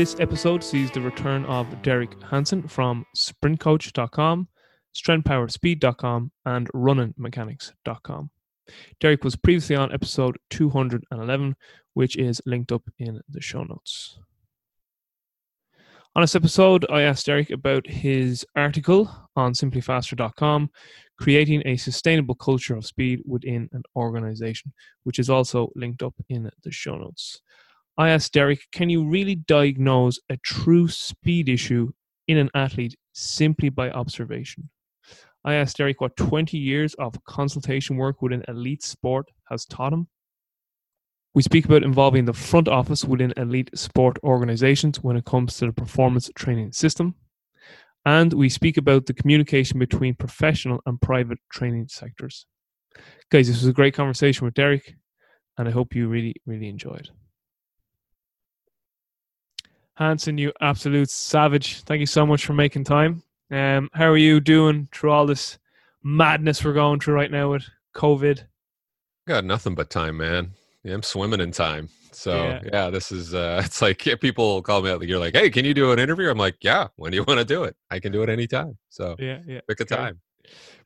This episode sees the return of Derek Hansen from sprintcoach.com, strengthpowerspeed.com, and runningmechanics.com. Derek was previously on episode 211, which is linked up in the show notes. On this episode, I asked Derek about his article on simplifaster.com, creating a sustainable culture of speed within an organization, which is also linked up in the show notes. I asked Derek, can you really diagnose a true speed issue in an athlete simply by observation? I asked Derek what 20 years of consultation work within elite sport has taught him. We speak about involving the front office within elite sport organizations when it comes to the performance training system. And we speak about the communication between professional and private training sectors. Guys, this was a great conversation with Derek, and I hope you really, really enjoyed. Hansen, you absolute savage. Thank you so much for making time. Um, how are you doing through all this madness we're going through right now with COVID? Got nothing but time, man. Yeah, I'm swimming in time. So yeah, yeah this is uh it's like people call me out you're like, hey, can you do an interview? I'm like, yeah, when do you want to do it? I can do it anytime. So yeah, yeah. Pick a time.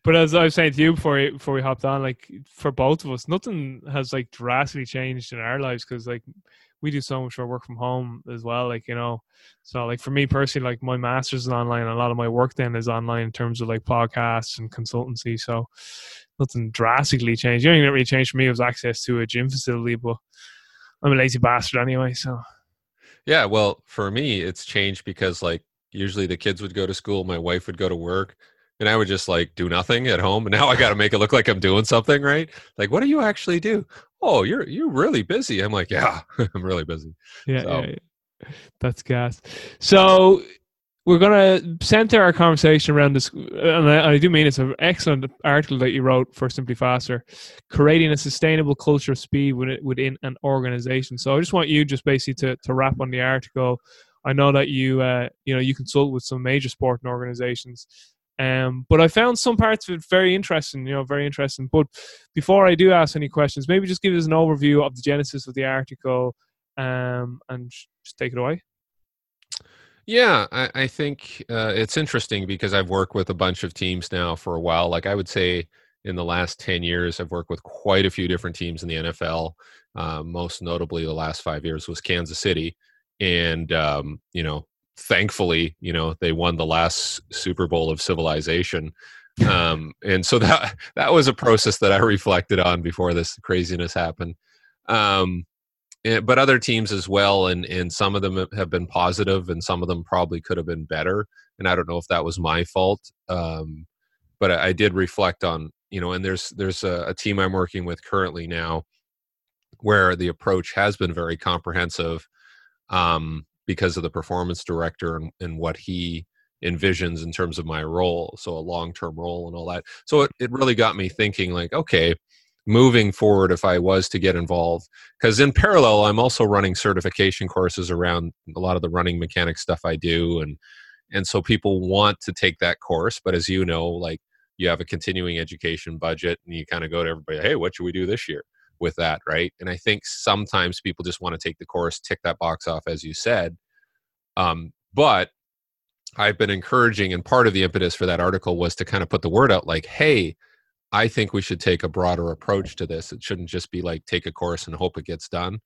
But as I was saying to you before before we hopped on, like for both of us, nothing has like drastically changed in our lives because like we do so much of our work from home as well. Like, you know, so like for me personally, like my master's is online. A lot of my work then is online in terms of like podcasts and consultancy. So nothing drastically changed. The only thing that really changed for me was access to a gym facility, but I'm a lazy bastard anyway. So yeah, well, for me, it's changed because like usually the kids would go to school, my wife would go to work, and I would just like do nothing at home. And now I got to make it look like I'm doing something, right? Like, what do you actually do? Oh you're you're really busy. I'm like yeah i'm really busy. Yeah, so. yeah, yeah. that's gas. So we're going to center our conversation around this and I, I, do mean it's an excellent article that you wrote for SimpliFaster creating a sustainable culture of speed within an organization. So i just want you just basically to, to wrap on the article. I know that you uh, you know you consult with some major sporting organizations um, but I found some parts of it very interesting, you know, very interesting. But before I do ask any questions, maybe just give us an overview of the genesis of the article um, and just take it away. Yeah, I, I think uh, it's interesting because I've worked with a bunch of teams now for a while. Like I would say in the last 10 years, I've worked with quite a few different teams in the NFL. Uh, most notably, the last five years was Kansas City. And, um, you know, thankfully, you know, they won the last Super Bowl of civilization. Um, and so that that was a process that I reflected on before this craziness happened. Um, and, eh, but other teams as well, and and some of them have been positive, and some of them probably could have been better. And I don't know if that was my fault. Um, but I, I, did reflect on you know, and there's there's a, a team I'm working with currently now where the approach has been very comprehensive. Um, because of the performance director and, and what he envisions in terms of my role so a long-term role and all that. So it, it really got me thinking like okay moving forward if i was to get involved because in parallel i'm also running certification courses around a lot of the running mechanic stuff i do and and so people want to take that course but as you know like you have a continuing education budget and you kind of go to everybody hey what should we do this year with that, right? And I think sometimes people just want to take the course, tick that box off, as you said. Um, but I've been encouraging, and part of the impetus for that article was to kind of put the word out like, hey, I think we should take a broader approach to this. It shouldn't just be like take a course and hope it gets done.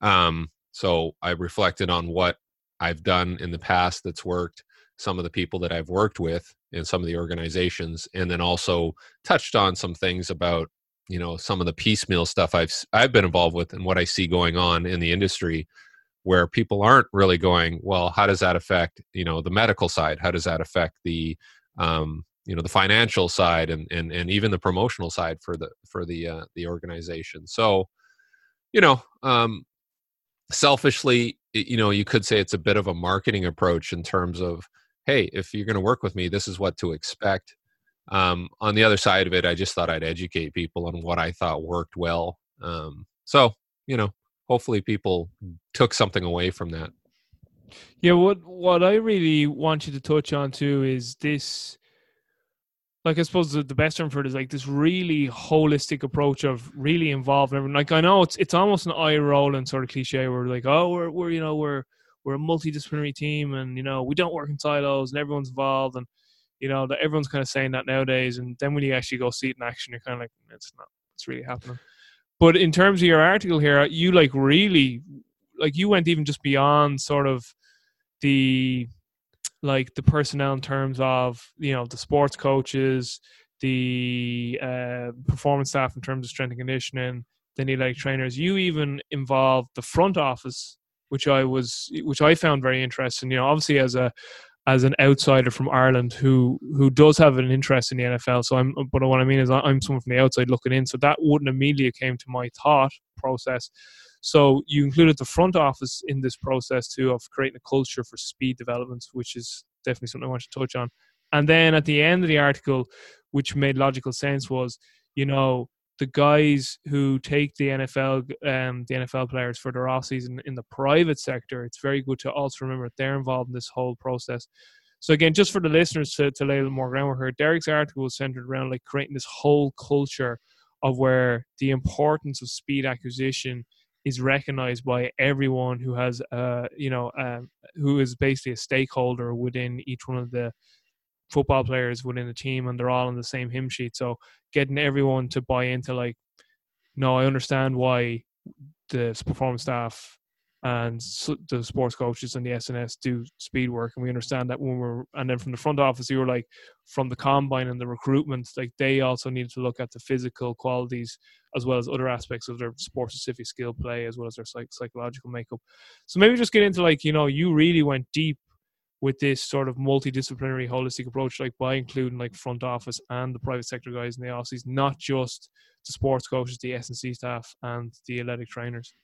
Um, so I reflected on what I've done in the past that's worked, some of the people that I've worked with in some of the organizations, and then also touched on some things about you know some of the piecemeal stuff I've I've been involved with and what I see going on in the industry where people aren't really going well how does that affect you know the medical side? How does that affect the um, you know the financial side and and and even the promotional side for the for the uh, the organization? So you know um selfishly you know you could say it's a bit of a marketing approach in terms of hey if you're going to work with me this is what to expect um, on the other side of it, I just thought I'd educate people on what I thought worked well. Um, so, you know, hopefully people took something away from that. Yeah, what what I really want you to touch on too is this. Like I suppose the, the best term for it is like this really holistic approach of really involving everyone. Like I know it's it's almost an eye rolling sort of cliche where like oh we're we're you know we're we're a multidisciplinary team, and you know we don't work in silos, and everyone's involved, and you know that everyone's kind of saying that nowadays. And then when you actually go see it in action, you're kind of like, it's not, it's really happening. But in terms of your article here, you like really, like you went even just beyond sort of the like the personnel in terms of you know the sports coaches, the uh, performance staff in terms of strength and conditioning, the like trainers. You even involved the front office, which I was, which I found very interesting. You know, obviously as a as an outsider from Ireland who who does have an interest in the NFL. So I'm, but what I mean is I'm someone from the outside looking in. So that wouldn't immediately came to my thought process. So you included the front office in this process too of creating a culture for speed development, which is definitely something I want to touch on. And then at the end of the article, which made logical sense, was you know the guys who take the NFL, um, the NFL players for their off season in the private sector, it's very good to also remember they're involved in this whole process. So again, just for the listeners to, to lay a little more groundwork here, Derek's article was centered around like creating this whole culture of where the importance of speed acquisition is recognized by everyone who has, uh, you know, um, who is basically a stakeholder within each one of the football players within the team and they're all on the same hymn sheet. So getting everyone to buy into like, no, I understand why the performance staff and the sports coaches and the S&C do speed work, and we understand that when we're and then from the front office, you were like from the combine and the recruitment, like they also needed to look at the physical qualities as well as other aspects of their sport specific skill play as well as their psych- psychological makeup. So maybe just get into like you know you really went deep with this sort of multidisciplinary holistic approach like by including like front office and the private sector guys in the offices not just the sports coaches the S&C staff and the athletic trainers?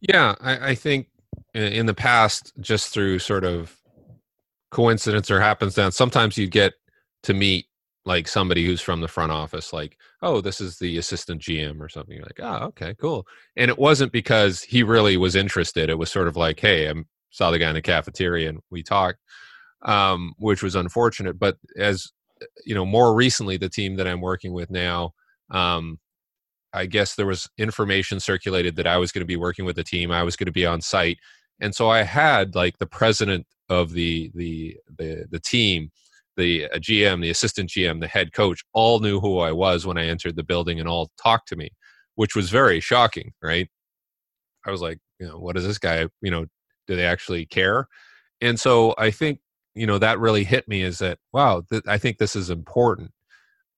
Yeah I, I think in the past just through sort of coincidence or happenstance sometimes you get to meet like somebody who's from the front office like oh this is the assistant gm or something You're like oh okay cool. And it wasn't because he really was interested it was sort of like hey i'm saw the guy in the cafeteria and we talked, um, which was unfortunate. But as you know, more recently, the team that I'm working with now, um, I guess there was information circulated that I was going to be working with the team. I was going to be on site, and so I had like the president of the the the, the team, the GM, the assistant GM, the head coach, all knew who I was when I entered the building and all talked to me, which was very shocking, right? I was like, you know, what is this guy, you know, do they actually care? And so i think you know that really hit me is that wow th- i think this is important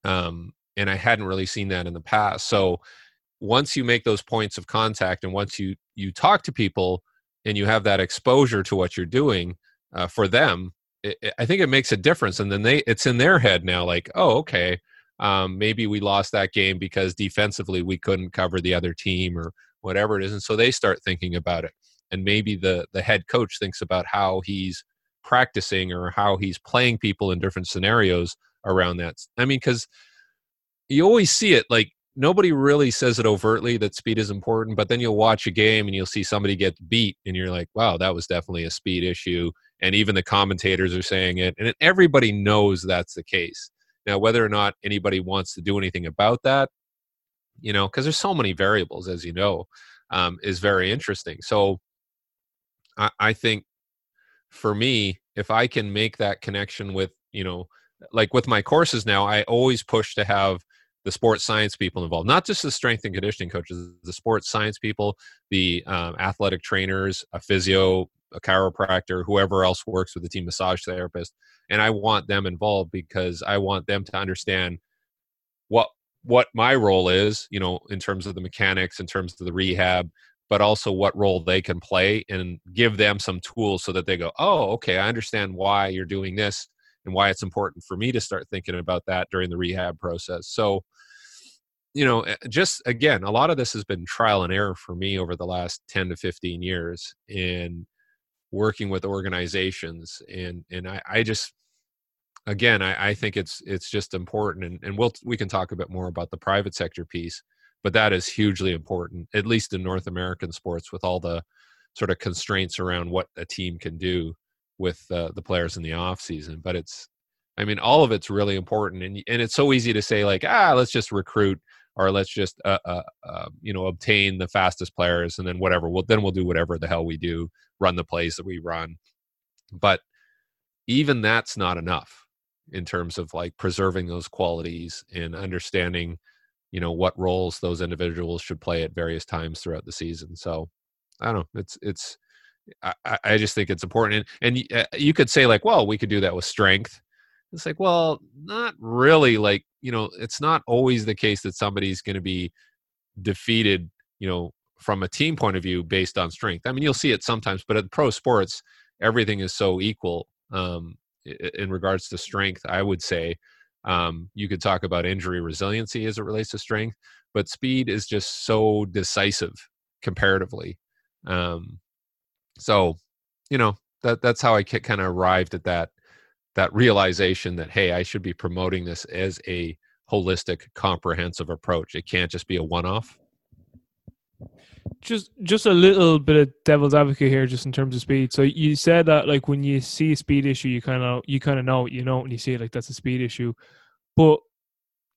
um, and i hadn't really seen that in the past. So once you make those points of contact and once you you talk to people and you have that exposure to what you're doing uh, for them it, it, i think it makes a difference and then they it's in their head now like oh okay um, maybe we lost that game because defensively we couldn't cover the other team or whatever it is and so they start thinking about it and maybe the the head coach thinks about how he's practicing or how he's playing people in different scenarios around that. I mean because you always see it like nobody really says it overtly that speed is important but then you'll watch a game and you'll see somebody get beat and you're like wow that was definitely a speed issue and even the commentators are saying it and everybody knows that's the case. Now whether or not anybody wants to do anything about that you know because there's so many variables as you know um, is very interesting. So I, I think for me, if I can make that connection with, you know, like with my courses now, I always push to have the sports science people involved, not just the strength and conditioning coaches, the sports science people, the um, athletic trainers, a physio, a chiropractor, whoever else works with the team, massage therapist, and I want them involved because I want them to understand what what my role is, you know, in terms of the mechanics, in terms of the rehab, but also what role they can play and give them some tools so that they go, oh, okay, I understand why you're doing this and why it's important for me to start thinking about that during the rehab process. So, you know, just again, a lot of this has been trial and error for me over the last 10 to 15 years in working with organizations. And, and I, I just, again, I, I think it's, it's just important and, and we'll, we can talk a bit more about the private sector piece but that is hugely important, at least in North American sports, with all the sort of constraints around what a team can do with uh, the players in the off season. But it's, I mean, all of it's really important, and and it's so easy to say like, ah, let's just recruit or let's just uh, uh, uh, you know obtain the fastest players and then whatever we'll then we'll do whatever the hell we do run the plays that we run but even that's not enough in terms of like preserving those qualities and understanding you know what roles those individuals should play at various times throughout the season. So i don't know it's it's i, I just think it's important and, and uh, you could say like well we could do that with strength. It's like well not really like you know it's not always the case that somebody's going to be defeated you know from a team point of view based on strength. I mean you'll see it sometimes but at pro sports everything is so equal um, in regards to strength i would say um, you could talk about injury resiliency as it relates to strength but speed is just so decisive comparatively. Um, so you know that that's how i kind of arrived at that that realization that hey i should be promoting this as a holistic comprehensive approach. It can't just be a one-off just just a little bit of devil's advocate here just in terms of speed. So you said that like when you see a speed issue you kind of you kind of know you know when you see it like that's a speed issue. But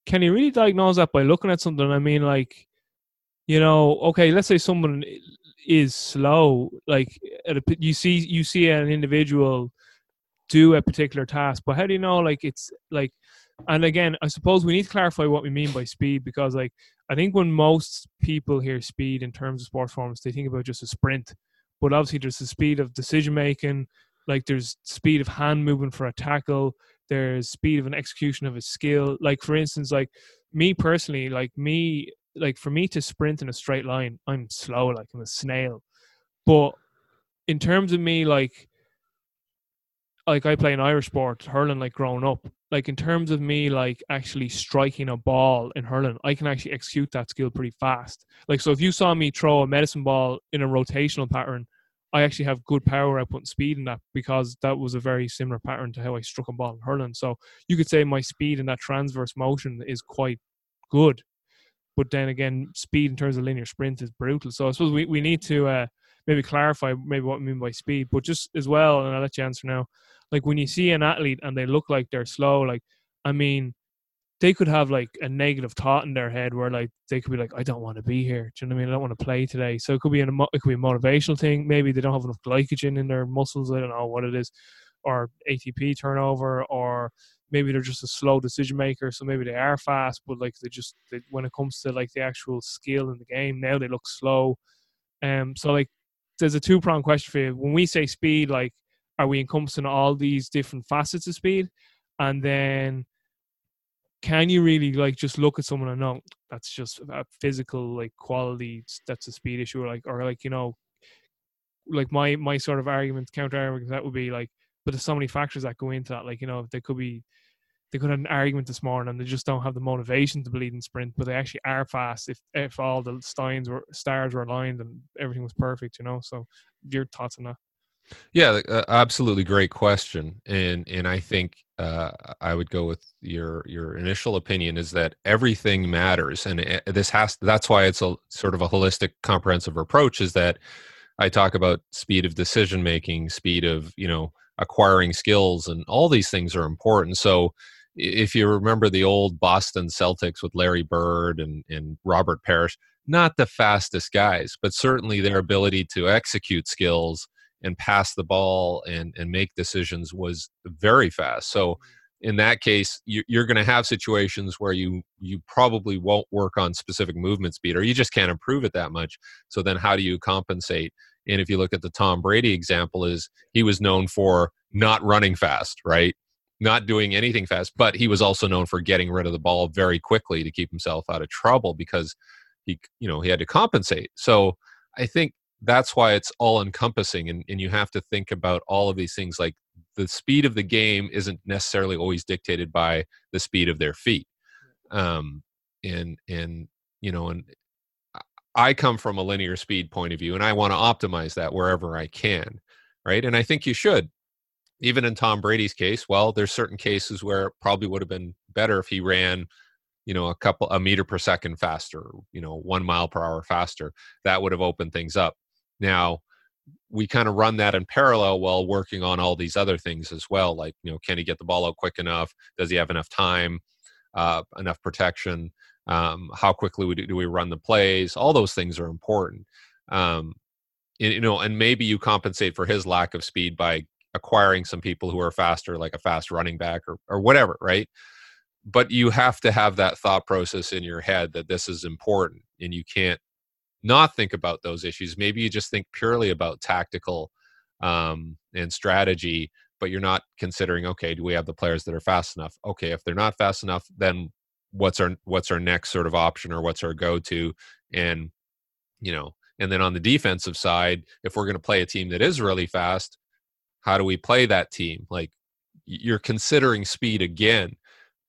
can you really diagnose that by looking at something? I mean like you know okay let's say someone is slow like a, you see you see an individual do a particular task but how do you know like it's like and again i suppose we need to clarify what we mean by speed because like i think when most people hear speed in terms of sports forms they think about just a sprint but obviously there's the speed of decision making like there's speed of hand movement for a tackle there's speed of an execution of a skill. Like for instance like me personally like me like for me to sprint in a straight line i'm slow like i'm a snail. But in terms of me like like I play an Irish sport, hurling like growing up. Like in terms of me like actually striking a ball in hurling, I can actually execute that skill pretty fast. Like so if you saw me throw a medicine ball in a rotational pattern, I actually have good power output and speed in that because that was a very similar pattern to how I struck a ball in hurling. So you could say my speed in that transverse motion is quite good. But then again, speed in terms of linear sprint is brutal. So I suppose we, we need to uh, maybe clarify maybe what I mean by speed, but just as well, and I'll let you answer now like when you see an athlete and they look like they're slow, like I mean, they could have like a negative thought in their head where like they could be like, I don't want to be here. Do you know what I mean? I don't want to play today. So it could be an it could be a motivational thing. Maybe they don't have enough glycogen in their muscles. I don't know what it is, or ATP turnover, or maybe they're just a slow decision maker. So maybe they are fast, but like they just they, when it comes to like the actual skill in the game, now they look slow. Um, so like there's a two prong question for you. When we say speed, like are we encompassing all these different facets of speed and then can you really like just look at someone and know that's just a physical like quality that's a speed issue or like or like you know like my my sort of argument counter argument that would be like but there's so many factors that go into that like you know they could be they could have an argument this morning and they just don't have the motivation to believe in sprint but they actually are fast if if all the steins were stars were aligned and everything was perfect you know so your thoughts on that yeah, uh, absolutely great question, and and I think uh, I would go with your your initial opinion is that everything matters, and it, this has that's why it's a sort of a holistic, comprehensive approach. Is that I talk about speed of decision making, speed of you know acquiring skills, and all these things are important. So if you remember the old Boston Celtics with Larry Bird and and Robert Parish, not the fastest guys, but certainly their ability to execute skills and pass the ball and and make decisions was very fast. So in that case, you, are going to have situations where you you probably won't work on specific movement speed, or you just can't improve it that much. So then, how do you compensate? And if you look at the Tom Brady example, is he was known for not running fast, right? Not doing anything fast, but he was also known for getting rid of the ball very quickly to keep himself out of trouble because he, you know, he had to compensate. So I think that's why it's all encompassing and, and you have to think about all of these things like the speed of the game isn't necessarily always dictated by the speed of their feet. Um, and and you know and i come from a linear speed point of view and i want to optimize that wherever i can right? And i think you should even in tom brady's case well there's certain cases where it probably would have been better if he ran you know a couple a meter per second faster you know one mile per hour faster that would have opened things up now, we kind of run that in parallel while working on all these other things as well. Like, you know, can he get the ball out quick enough? Does he have enough time? uh, enough protection, um, how quickly we do, do, we run the plays. All those things are important. Um, you know, and maybe you compensate for his lack of speed by acquiring some people who are faster, like a fast running back or or whatever, right? But you have to have that thought process in your head that this is important, and you can't not think about those issues. Maybe you just think purely about tactical um, and strategy, but you're not considering, okay, do we have the players that are fast enough? Okay, if they're not fast enough, then what's our what's our next sort of option or what's our go to? And you know, and then on the defensive side, if we're going to play a team that is really fast, how do we play that team? Like you're considering speed again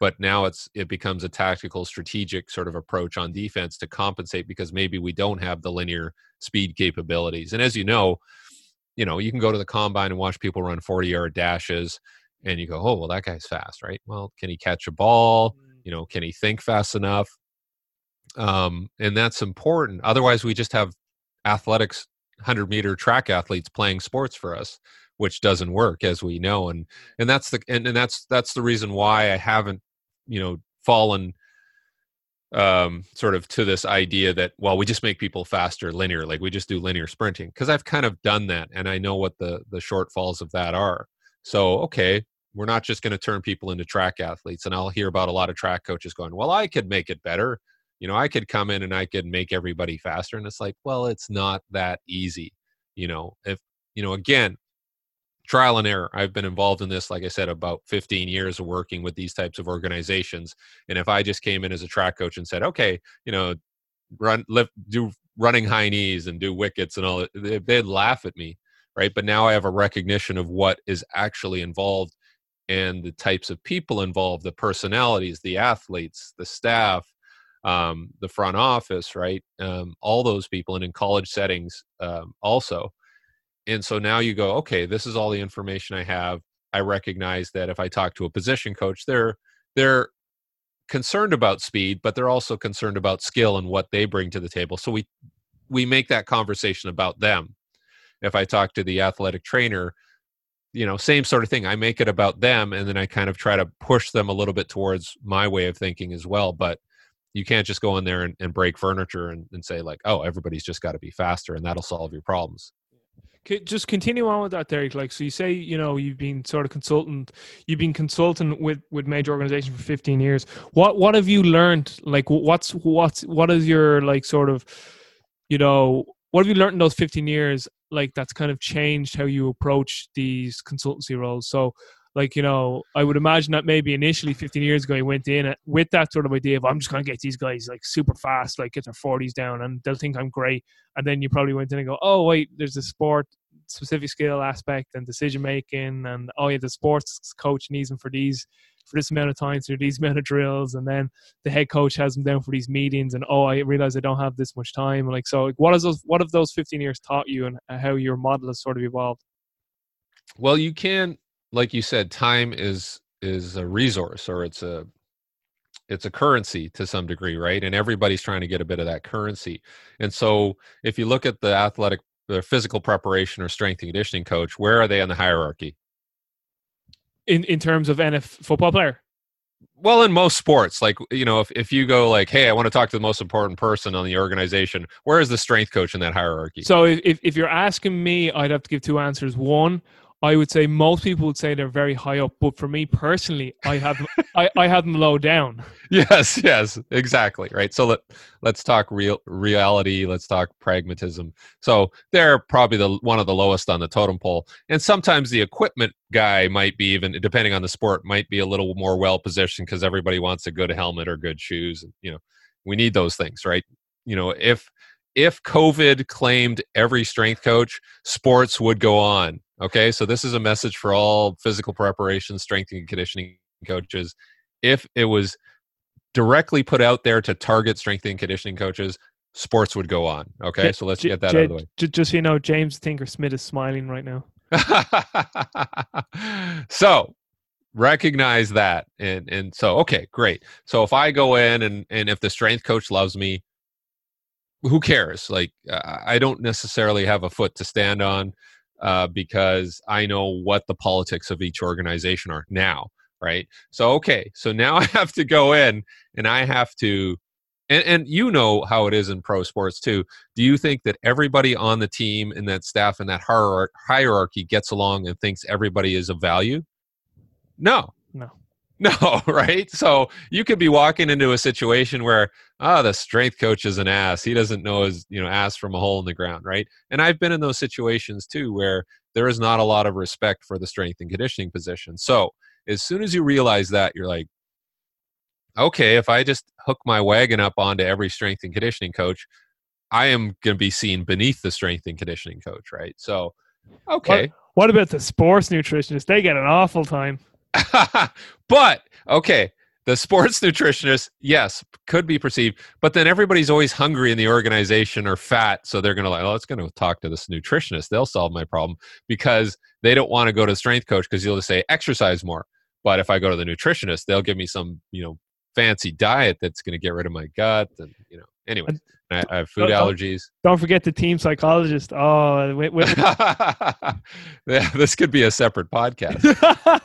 but now it's it becomes a tactical strategic sort of approach on defense to compensate because maybe we don't have the linear speed capabilities. And as you know you know you can go to the combine and watch people run 40 yard dashes and you go oh well that guy's fast right? Well can he catch a ball? Mm. you know can he think fast enough? Um and that's important. Otherwise we just have athletics 100 meter track athletes playing sports for us which doesn't work as we know and and that's the and, and that's that's the reason why i haven't you know fallen um, sort of to this idea that well we just make people faster linear like we just do linear sprinting because i've kind of done that and i know what the the shortfalls of that are. So okay we're not just going to turn people into track athletes and i'll hear about a lot of track coaches going well i could make it better. You know i could come in and i could make everybody faster and it's like well it's not that easy you know if you know again trial and error. I've been involved in this, like I said, about 15 years of working with these types of organizations. And if I just came in as a track coach and said, okay, you know, run, lift, do running high knees and do wickets and all, they'd laugh at me, right? But now I have a recognition of what is actually involved and the types of people involved, the personalities, the athletes, the staff, um, the front office, right? Um, all those people, and in college settings um, also and so now you go okay this is all the information i have. I recognize that if i talk to a position coach they're they're concerned about speed but they're also concerned about skill and what they bring to the table. So we we make that conversation about them. If i talk to the athletic trainer you know same sort of thing. I make it about them and then i kind of try to push them a little bit towards my way of thinking as well but you can't just go in there and, and break furniture and, and say like oh everybody's just got to be faster and that'll solve your problems just continue on with that, Derek. Like, so you say, you know, you've been sort of consultant, you've been consulting with with major organizations for 15 years. What what have you learned? Like, what's what's what is your like sort of, you know, what have you learned in those 15 years? Like, that's kind of changed how you approach these consultancy roles. So, like you know i would imagine that maybe initially 15 years ago you went in uh, with that sort of idea of i'm just going to get these guys like super fast like get their 40s down and they'll think i'm great. And then you probably went in and go oh wait there's a sport specific skill aspect and decision making and oh yeah the sports coach needs them for these for this amount of time do these amount of drills and then the head coach has them down for these meetings and oh i realize i don't have this much time. Like so what is those what have those 15 years taught you and uh, how your model has sort of evolved? Well you can like you said, time is is a resource or it's a it's a currency to some degree, right? And everybody's trying to get a bit of that currency. And so if you look at the athletic the physical preparation or strength and conditioning coach, where are they in the hierarchy? In in terms of NF football player? Well, in most sports, like you know, if, if you go like, hey, I want to talk to the most important person on the organization, where is the strength coach in that hierarchy? So if, if you're asking me, I'd have to give two answers. One, I would say most people would say they're very high up, but for me personally, I have I, I have them low down. Yes, yes, exactly. Right. So let let's talk real reality. Let's talk pragmatism. So they're probably the one of the lowest on the totem pole, and sometimes the equipment guy might be even depending on the sport might be a little more well positioned because everybody wants a good helmet or good shoes. You know, we need those things, right? You know, if if COVID claimed every strength coach, sports would go on Okay, so this is a message for all physical preparation, strength and conditioning coaches. If it was directly put out there to target strength and conditioning coaches, sports would go on. Okay, so let's get that J- out of the way. Just so you know, James Tinker Smith is smiling right now. so recognize that and and so okay great so if i go in and and if the strength coach loves me who cares like i don't necessarily have a foot to stand on uh, because I know what the politics of each organization are now. right? So okay, so now I have to go in and I have to and, and you know how it is in pro sports too. Do you think that everybody on the team and that staff and that hierarchy gets along and thinks everybody is of value? No. No. No, right? So you could be walking into a situation where, oh, the strength coach is an ass. He doesn't know his, you know, ass from a hole in the ground, right? And I've been in those situations too where there is not a lot of respect for the strength and conditioning position. So as soon as you realize that, you're like, okay, if I just hook my wagon up onto every strength and conditioning coach, I am going to be seen beneath the strength and conditioning coach, right? So, okay. What, what about the sports nutritionists? They get an awful time. but, okay, the sports nutritionist, yes, could be perceived, but then everybody's always hungry in the organization or fat, so they're going to like, oh, let's going to talk to this nutritionist. They'll solve my problem because they don't want to go to the strength coach because he'll just say exercise more. But if I go to the nutritionist, they'll give me some, you know, fancy diet that's going to get rid of my gut and you know anyway I, I, have food don't, allergies. don't forget the team psychologist. Oh wait, wait. yeah, this could be a separate podcast.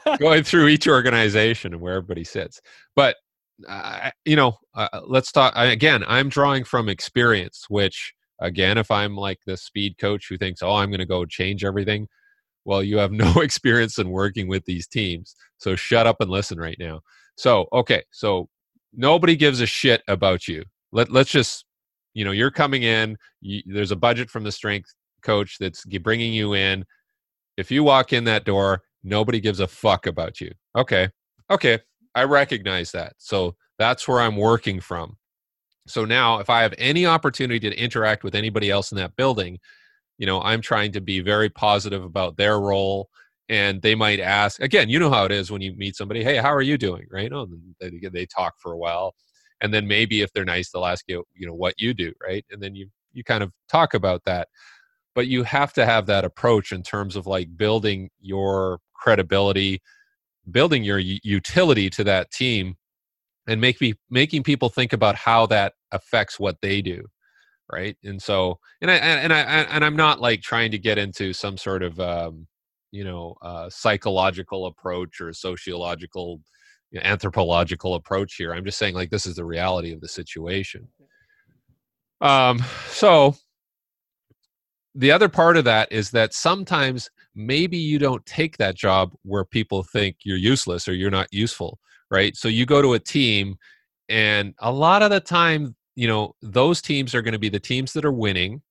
Going through each organization and where everybody sits. But uh, you know uh, let's talk again i'm drawing from experience which again if i'm like the speed coach who thinks oh i'm going to go change everything well you have no experience in working with these teams. So shut up and listen right now. So okay so nobody gives a shit about you. Let let's just you know you're coming in. You, there's a budget from the strength coach that's bringing you in. If you walk in that door, nobody gives a fuck about you. Okay, okay, I recognize that. So that's where I'm working from. So now, if I have any opportunity to interact with anybody else in that building, you know, I'm trying to be very positive about their role and they might ask again you know how it is when you meet somebody hey how are you doing right oh, they, they talk for a while and then maybe if they're nice they'll ask you you know what you do right? And then you you kind of talk about that. But you have to have that approach in terms of like building your credibility building your utility to that team and make me making people think about how that affects what they do right? And so and i and i and i'm not like trying to get into some sort of um you know uh, psychological approach or sociological you know, anthropological approach here i'm just saying like this is the reality of the situation um so the other part of that is that sometimes maybe you don't take that job where people think you're useless or you're not useful right so you go to a team and a lot of the time you know those teams are going to be the teams that are winning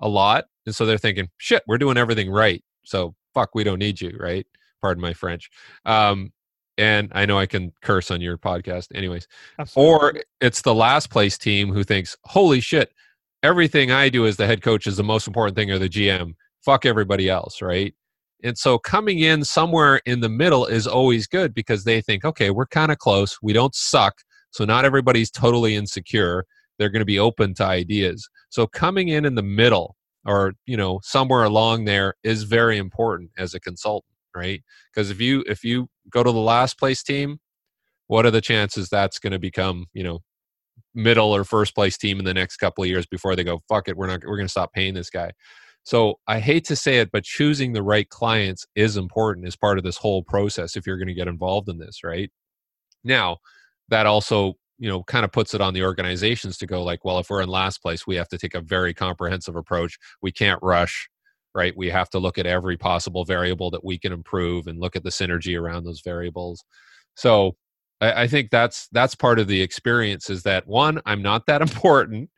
a lot and so they're thinking shit we're doing everything right so fuck, we don't need you, right? Pardon my French. Um, and I know I can curse on your podcast, anyways. Absolutely. Or it's the last place team who thinks, holy shit, everything I do as the head coach is the most important thing, or the GM. Fuck everybody else, right? And so coming in somewhere in the middle is always good because they think, okay, we're kind of close. We don't suck. So not everybody's totally insecure. They're going to be open to ideas. So coming in in the middle or you know somewhere along there is very important as a consultant right because if you if you go to the last place team what are the chances that's going to become you know middle or first place team in the next couple of years before they go fuck it we're not we're going to stop paying this guy. So i hate to say it but choosing the right clients is important as part of this whole process if you're going to get involved in this right? Now that also you know kind of puts it on the organizations to go like well if we're in last place we have to take a very comprehensive approach. We can't rush right we have to look at every possible variable that we can improve and look at the synergy around those variables so I, I think that's that's part of the experience is that one i'm not that important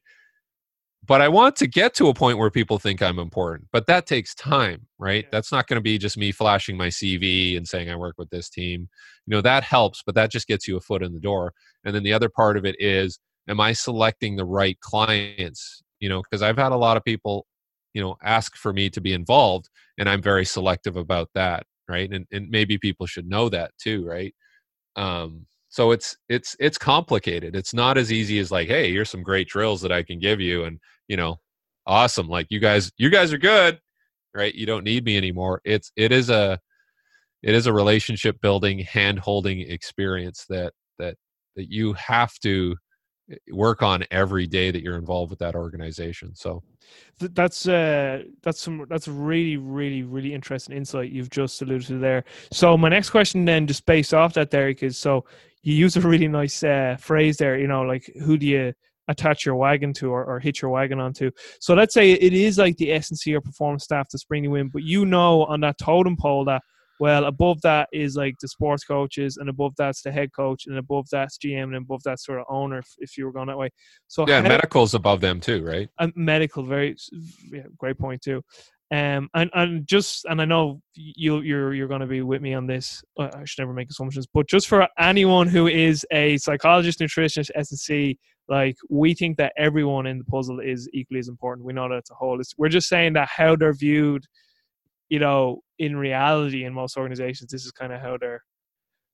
but I want to get to a point where people think I'm important. But that takes time, right? Yeah. That's not going to be just me flashing my CV and saying I work with this team. You know, that helps, but that just gets you a foot in the door. And then the other part of it is, am I selecting the right clients? You know, because I've had a lot of people, you know, ask for me to be involved, and I'm very selective about that, right? And and maybe people should know that too, right? Um, so it's it's it's complicated it's not as easy as like hey here's some great drills that i can give you and you know awesome like you guys you guys are good right you don't need me anymore it's it is a it is a relationship building hand holding experience that that that you have to work on every day that you're involved with that organization so. That's uh that's some that's really really really interesting insight you've just alluded to there. So my next question then just based off that derek is so you use a really nice uh, phrase there you know like who do you attach your wagon to or, or hitch your wagon onto? So let's say it is like the s&c or performance staff that's bringing you in but you know on that totem pole that well, above that is like the sports coaches, and above that's the head coach, and above that's GM, and above that sort of owner. If, if you were going that way, so yeah, medical's above them too, right? And medical, very yeah, great point too. Um, and and just and I know you you're you're going to be with me on this. I should never make assumptions, but just for anyone who is a psychologist, nutritionist, S&C, like we think that everyone in the puzzle is equally as important. We know that it's a whole. It's, we're just saying that how they're viewed you know, in reality, in most organizations, this is kind of how they're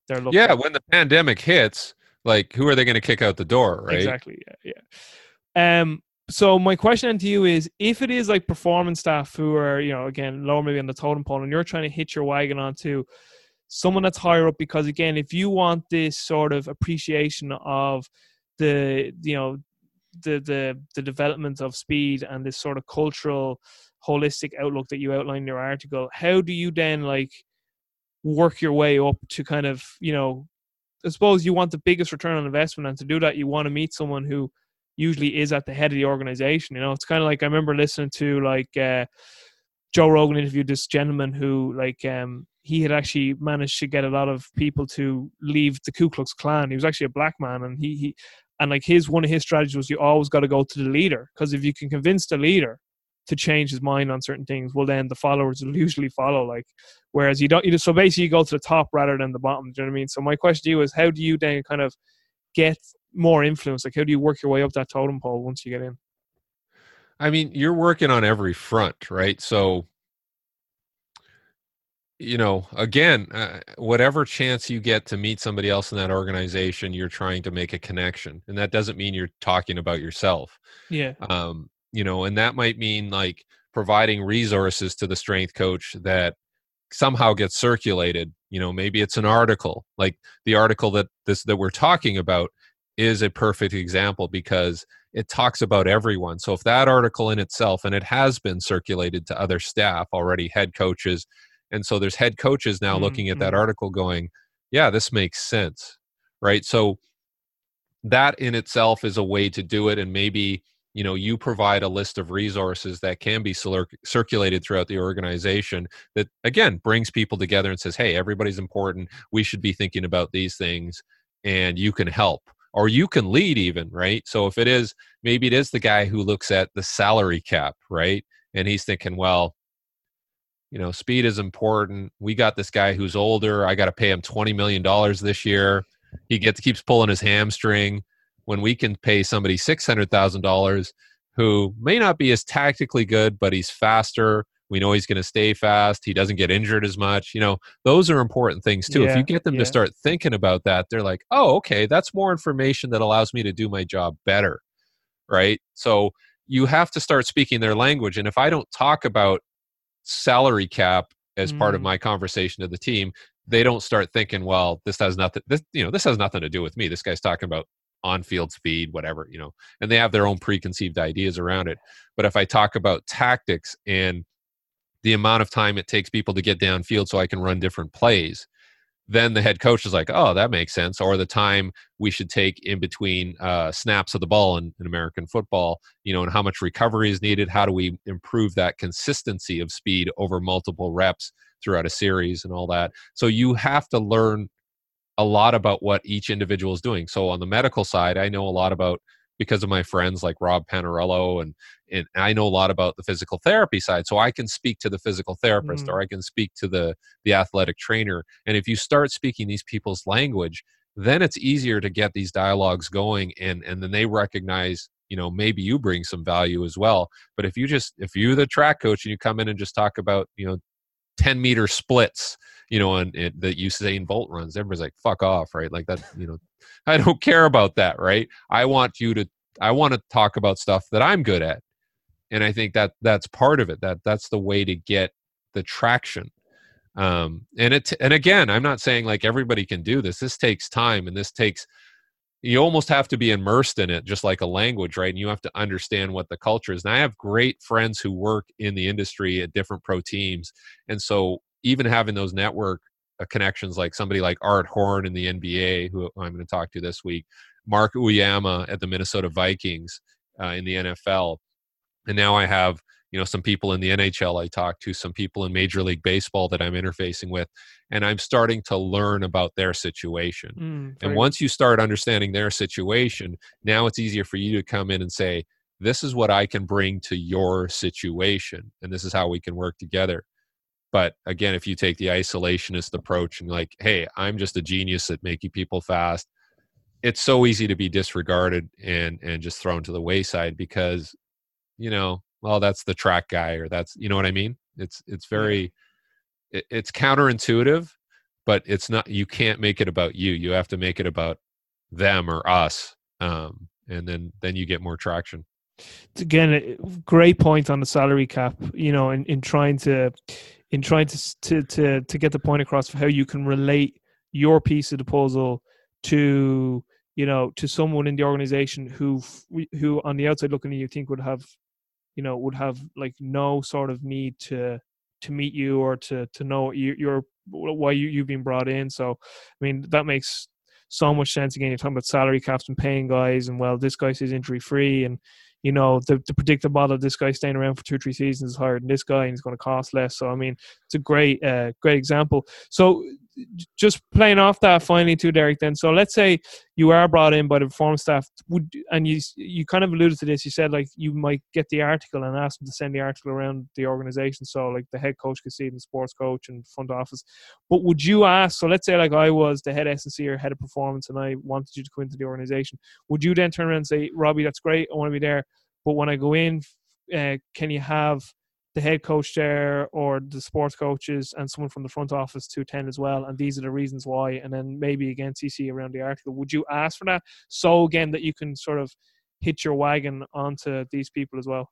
they're looking. Yeah, when the pandemic hits, like who are they going to kick out the door, right? Exactly. Yeah, yeah. Um. So my question to you is, if it is like performance staff who are, you know, again lower maybe on the totem pole, and you're trying to hit your wagon onto someone that's higher up, because again, if you want this sort of appreciation of the, you know, the the the development of speed and this sort of cultural holistic outlook that you outline in your article how do you then like work your way up to kind of you know i suppose you want the biggest return on investment and to do that you want to meet someone who usually is at the head of the organization you know it's kind of like i remember listening to like uh, joe rogan interviewed this gentleman who like um he had actually managed to get a lot of people to leave the Ku Klux Klan. He was actually a black man, and he, he and like his one of his strategies was you always got to go to the leader because if you can convince the leader to change his mind on certain things, well, then the followers will usually follow. Like, whereas you don't, you just, so basically you go to the top rather than the bottom. Do you know what I mean? So my question to you is, how do you then kind of get more influence? Like, how do you work your way up that totem pole once you get in? I mean, you're working on every front, right? So, you know, again, uh, whatever chance you get to meet somebody else in that organization, you're trying to make a connection, and that doesn't mean you're talking about yourself. Yeah. Um, you know, and that might mean like providing resources to the strength coach that somehow gets circulated. You know, maybe it's an article, like the article that this that we're talking about is a perfect example because it talks about everyone. So if that article in itself, and it has been circulated to other staff already, head coaches, and so there's head coaches now mm-hmm. looking at that mm-hmm. article going, yeah, this makes sense, right? So that in itself is a way to do it, and maybe you know you provide a list of resources that can be circulated throughout the organization that again brings people together and says hey everybody's important. We should be thinking about these things and you can help or you can lead even right? So if it is maybe it is the guy who looks at the salary cap right? And he's thinking well you know speed is important. We got this guy who's older. I got to pay him 20 million dollars this year. He gets keeps pulling his hamstring when we can pay somebody $600,000 who may not be as tactically good, but he's faster. We know he's going to stay fast. He doesn't get injured as much. You know, those are important things too. Yeah, if you get them yeah. to start thinking about that, they're like, oh, okay, that's more information that allows me to do my job better. Right. So you have to start speaking their language. And if I don't talk about salary cap as mm. part of mm. my conversation to the team, they don't start thinking, well, this has nothing, this, you know, this has nothing to do with me. This guy's talking about on field speed, whatever, you know, and they have their own preconceived ideas around it. But if I talk about tactics and the amount of time it takes people to get downfield so I can run different plays, then the head coach is like, oh, that makes sense. Or the time we should take in between uh, snaps of the ball in, in, American football, you know, and how much recovery is needed. How do we improve that consistency of speed over multiple reps throughout a series and all that? So you have to learn a lot about what each individual is doing. So on the medical side, I know a lot about because of my friends like Rob Panariello and and I know a lot about the physical therapy side. So I can speak to the physical therapist mm. or I can speak to the the athletic trainer. And if you start speaking these people's language, then it's easier to get these dialogues going and and then they recognize you know maybe you bring some value as well but if you just if you're the track coach and you come in and just talk about you know 10 meter splits you know, and, and that Usain Bolt runs. Everybody's like, fuck off, right? Like that, you know, I don't care about that, right? I want you to, I want to talk about stuff that I'm good at. And I think that that's part of it. That that's the way to get the traction. Um, and it, and again, I'm not saying like everybody can do this. This takes time and this takes, you almost have to be immersed in it just like a language right? And you have to understand what the culture is. And i have great friends who work in the industry at different pro teams. And so even having those network uh, connections like somebody like Art Horne in the nba who i'm going to talk to this week Mark Uyeyama at the minnesota vikings uh, in the nfl and now i have you know some people in the nhl i talk to some people in major league baseball that i'm interfacing with and i'm starting to learn about their situation. Mm, and once you start understanding their situation now it's easier for you to come in and say this is what i can bring to your situation and this is how we can work together. But again if you take the isolationist approach and like hey i'm just a genius at making people fast it's so easy to be disregarded and and just thrown to the wayside because you know well that's the track guy or that's you know what i mean? It's it's very it, it's counterintuitive but it's not you can't make it about you you have to make it about them or us um, and then then you get more traction. Again a great point on the salary cap you know in, in trying to in trying to to to, to get the point across for how you can relate your piece of the puzzle to you know to someone in the organization who who on the outside looking at you think would have you know would have like no sort of need to to meet you or to to know you, you're why you, you've been brought in. So i mean that makes so much sense. Again you're talking about salary caps and paying guys and well this guy says injury free and you know the, the predictive model of this guy staying around for two three seasons is higher than this guy and he's going to cost less so i mean it's a great uh, great example so just playing off that finally too, Derek. Then, so let's say you are brought in by the performance staff, would and you you kind of alluded to this. You said like you might get the article and ask them to send the article around the organization, so like the head coach could see it, sports coach and front office. But would you ask? So let's say like I was the head S&C or head of performance, and I wanted you to come into the organization. Would you then turn around and say, Robbie, that's great, I want to be there, but when I go in, uh, can you have the head coach there or the sports coaches and someone from the front office to attend as well. And these are the reasons why. And then maybe again, CC around the article. Would you ask for that? So again, that you can sort of hit your wagon onto these people as well.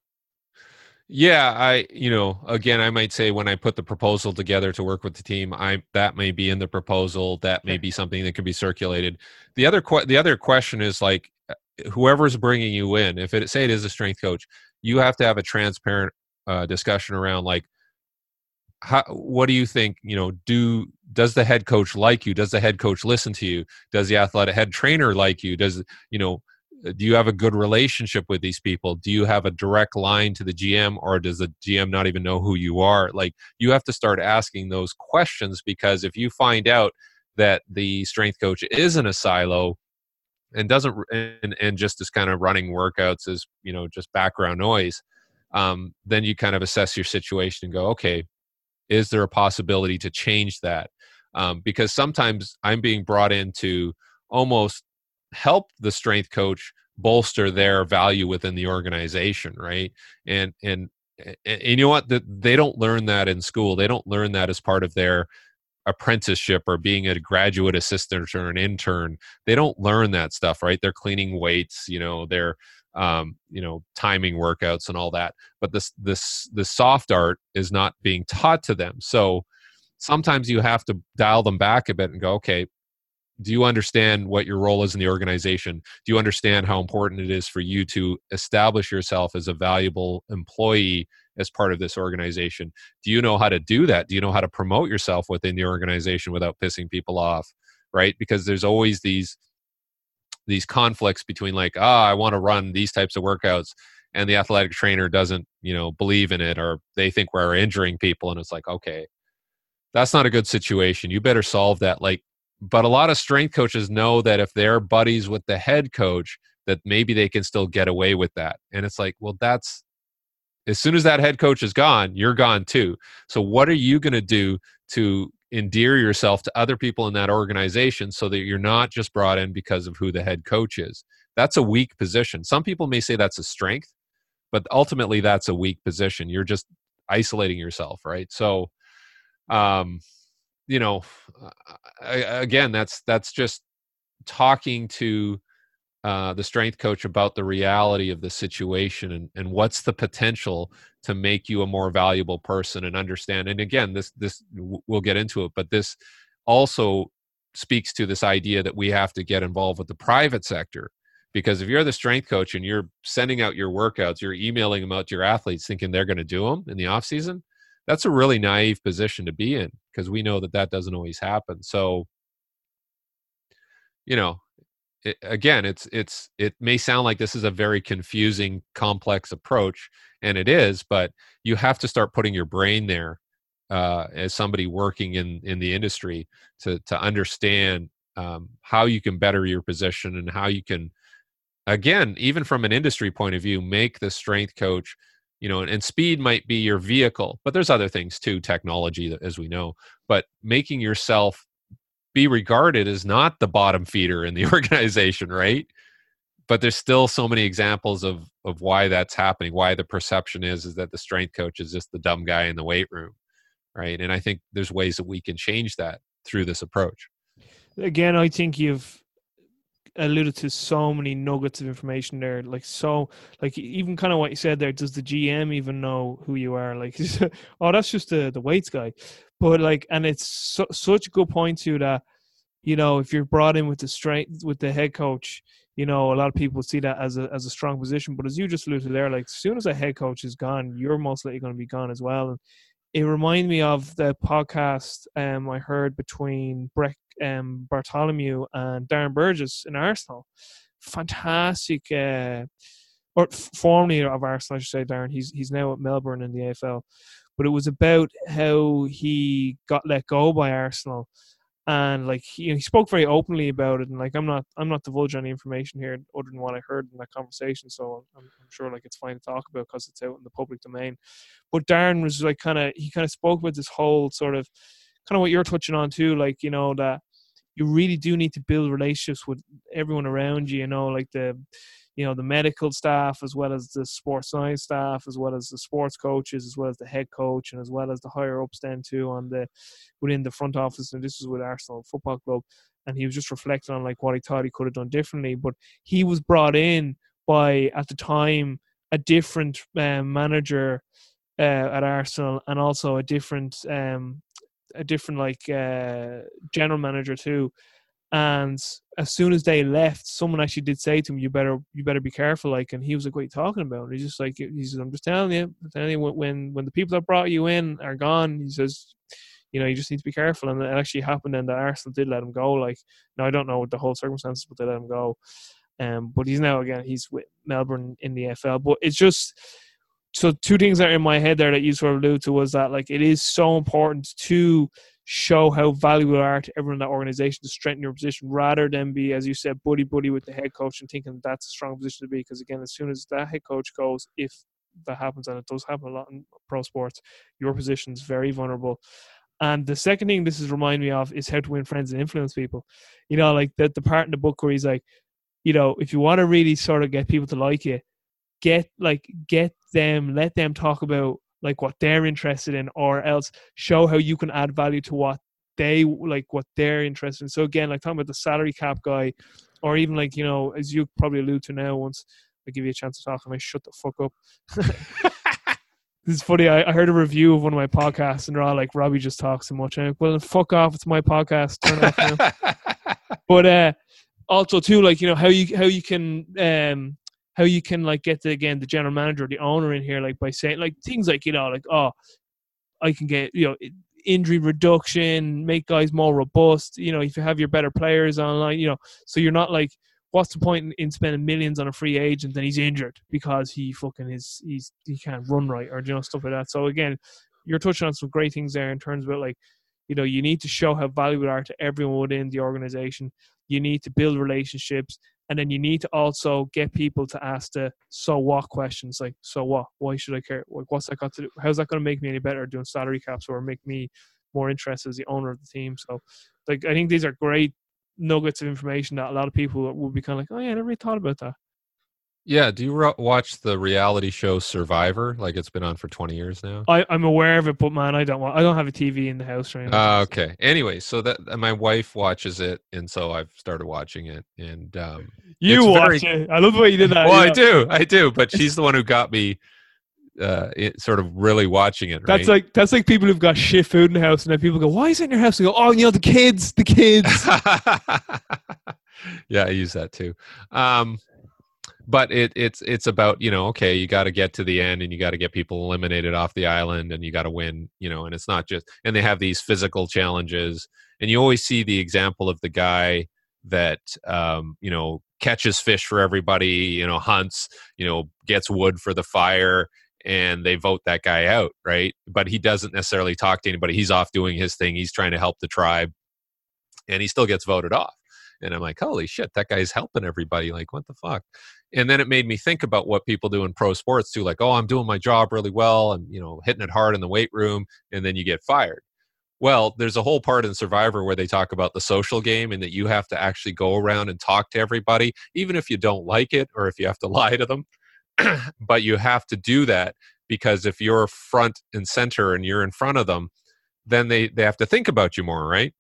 Yeah, I you know again I might say when I put the proposal together to work with the team, I that may be in the proposal. That may be something that can be circulated. The other que- the other question is like whoever's bringing you in. If it say it is a strength coach, you have to have a transparent uh, discussion around like how, what do you think you know do does the head coach like you? Does the head coach listen to you? Does the athletic head trainer like you? Does you know uh, do you have a good relationship with these people? Do you have a direct line to the gm or does the gm not even know who you are? Like you have to start asking those questions because if you find out that the strength coach is in a silo and doesn't and, and just is kind of running workouts as you know just background noise um, then you kind of assess your situation and go, okay, is there a possibility to change that? Um, because sometimes I'm being brought in to almost help the strength coach bolster their value within the organization, right? And and, and you know what? They don't learn that in school. They don't learn that as part of their apprenticeship or being a graduate assistant or an intern they don't learn that stuff right? They're cleaning weights you know they're um, you know timing workouts and all that but this this the soft art is not being taught to them. So sometimes you have to dial them back a bit and go okay do you understand what your role is in the organization? Do you understand how important it is for you to establish yourself as a valuable employee as part of this organization. Do you know how to do that? Do you know how to promote yourself within the organization without pissing people off right? Because there's always these these conflicts between like ah i want to run these types of workouts and the athletic trainer doesn't you know believe in it or they think we're injuring people and it's like okay that's not a good situation. You better solve that. Like but a lot of strength coaches know that if they're buddies with the head coach that maybe they can still get away with that. And it's like well that's as soon as that head coach is gone you're gone too so what are you going to do to endear yourself to other people in that organization so that you're not just brought in because of who the head coach is. That's a weak position. Some people may say that's a strength, but ultimately that's a weak position. You're just isolating yourself, right? So, um, you know, again, that's that's just talking to uh, the strength coach about the reality of the situation and, and what's the potential to make you a more valuable person and understand and again this this we'll get into it but this also speaks to this idea that we have to get involved with the private sector because if you're the strength coach and you're sending out your workouts you're emailing them out to your athletes thinking they're going to do them in the off season that's a really naive position to be in because we know that that doesn't always happen. So you know it, again it's it's it may sound like this is a very confusing complex approach and it is but you have to start putting your brain there uh, as somebody working in in the industry to to understand um, how you can better your position and how you can again even from an industry point of view make the strength coach you know and, and speed might be your vehicle but there's other things too technology as we know but making yourself be regarded as not the bottom feeder in the organization, right? But there's still so many examples of of why that's happening. Why the perception is is that the strength coach is just the dumb guy in the weight room, right? And I think there's ways that we can change that through this approach. Again, I think you've alluded to so many nuggets of information there like so like even kind of what you said there does the gm even know who you are like oh that's just the the weights guy but like, and it's su- such a good point to that. You know, if you're brought in with the strength with the head coach, you know, a lot of people see that as a as a strong position. But as you just alluded there, like as soon as a head coach is gone, you're most likely going to be gone as well. And it reminded me of the podcast um, I heard between Brett um, Bartholomew and Darren Burgess in Arsenal. Fantastic, uh, or formerly of Arsenal, I should say. Darren, he's he's now at Melbourne in the AFL but it was about how he got let go by Arsenal, and like he, he spoke very openly about it. And like I'm not I'm not divulging any information here other than what I heard in that conversation, so I'm, I'm sure like it's fine to talk about because it's out in the public domain. But Darren was like kind of he kind of spoke about this whole sort of kind of what you're touching on too, like you know that you really do need to build relationships with everyone around you. You know, like the you know the medical staff as well as the sports science staff as well as the sports coaches as well as the head coach and as well as the higher ups then too on the within the front office. And this was with Arsenal Football Club. And he was just reflecting on like what he thought he could have done differently. But he was brought in by at the time a different um, manager uh, at Arsenal and also a different um, a different like uh, general manager too and as soon as they left, someone actually did say to him, "You better, you better be careful." Like, and he was like, "What are you talking about?" And he's just like, "He says, I'm just telling you, I'm telling you, when when the people that brought you in are gone, he says, you know, you just need to be careful." And it actually happened, and that Arsenal did let him go. Like, now I don't know the whole circumstances, but they let him go. Um, but he's now again, he's with Melbourne in the FL. But it's just so two things that are in my head there that you sort of allude to was that like it is so important to show how valuable you are to everyone in that organization to strengthen your position rather than be, as you said, buddy buddy with the head coach and thinking that's a strong position to be. Because again, as soon as that head coach goes, if that happens, and it does happen a lot in pro sports, your position is very vulnerable. And the second thing this is remind me of is how to win friends and influence people. You know, like the, the part in the book where he's like, you know, if you want to really sort of get people to like you, get like get them, let them talk about like what they're interested in or else show how you can add value to what they like what they're interested in. So again like talking about the salary cap guy or even like you know as you probably allude to now once i give you a chance to talk and i might shut the fuck up. This is funny I, I, heard a review of one of my podcasts and they're all like robbie just talks too much. I'm like, well fuck off it's my podcast turn off now. But uh also too like you know how you how you can um how you can like get the again the general manager, or the owner in here, like by saying like things like you know like oh, I can get you know injury reduction, make guys more robust. You know, if you have your better players online, you know, so you're not like what's the point in, in spending millions on a free agent and he's injured because he fucking is he's he can't run right or you know stuff like that. So again, you're touching on some great things there in terms of like you know you need to show how valuable are to everyone within the organization you need to build relationships and then you need to also get people to ask the so what? questions like so what? Why should i care? Like what's that got to do how's that going to make me any better doing salary caps or make me more interested as the owner of the team? So like i think these are great nuggets of information that a lot of people will be kind of like oh yeah i never really thought about that yeah, do you re- watch the reality show Survivor? Like it's been on for twenty years now. I, I'm aware of it, but man, I don't want. I don't have a TV in the house right now. Uh, okay. Anyway, so that my wife watches it, and so I've started watching it. And um, you watch very... it. I love the way you did that. well, I do, I do. But she's the one who got me uh, it, sort of really watching it. That's like that's like people who've got shit food in the house, and then people go, "Why is it in your house?" They go, "Oh, you know the kids, the kids." yeah, I use that too. Um, but it, it's it's about you know okay you got to get to the end and you got to get people eliminated off the island and you got to win you know and it's not just and they have these physical challenges. And you always see the example of the guy that um, you know catches fish for everybody you know hunts you know gets wood for the fire and they vote that guy out right? But he doesn't necessarily talk to anybody. He's off doing his thing. He's trying to help the tribe. And he still gets voted off and i'm like holy shit that guy's helping everybody like what the fuck? And then it made me think about what people do in pro sports too like oh i'm doing my job really well i'm you know hitting it hard in the weight room and then you get fired. Well there's a whole part in survivor where they talk about the social game and that you have to actually go around and talk to everybody even if you don't like it or if you have to lie to them. But you have to do that because if you're front and center and you're in front of them then they they have to think about you more right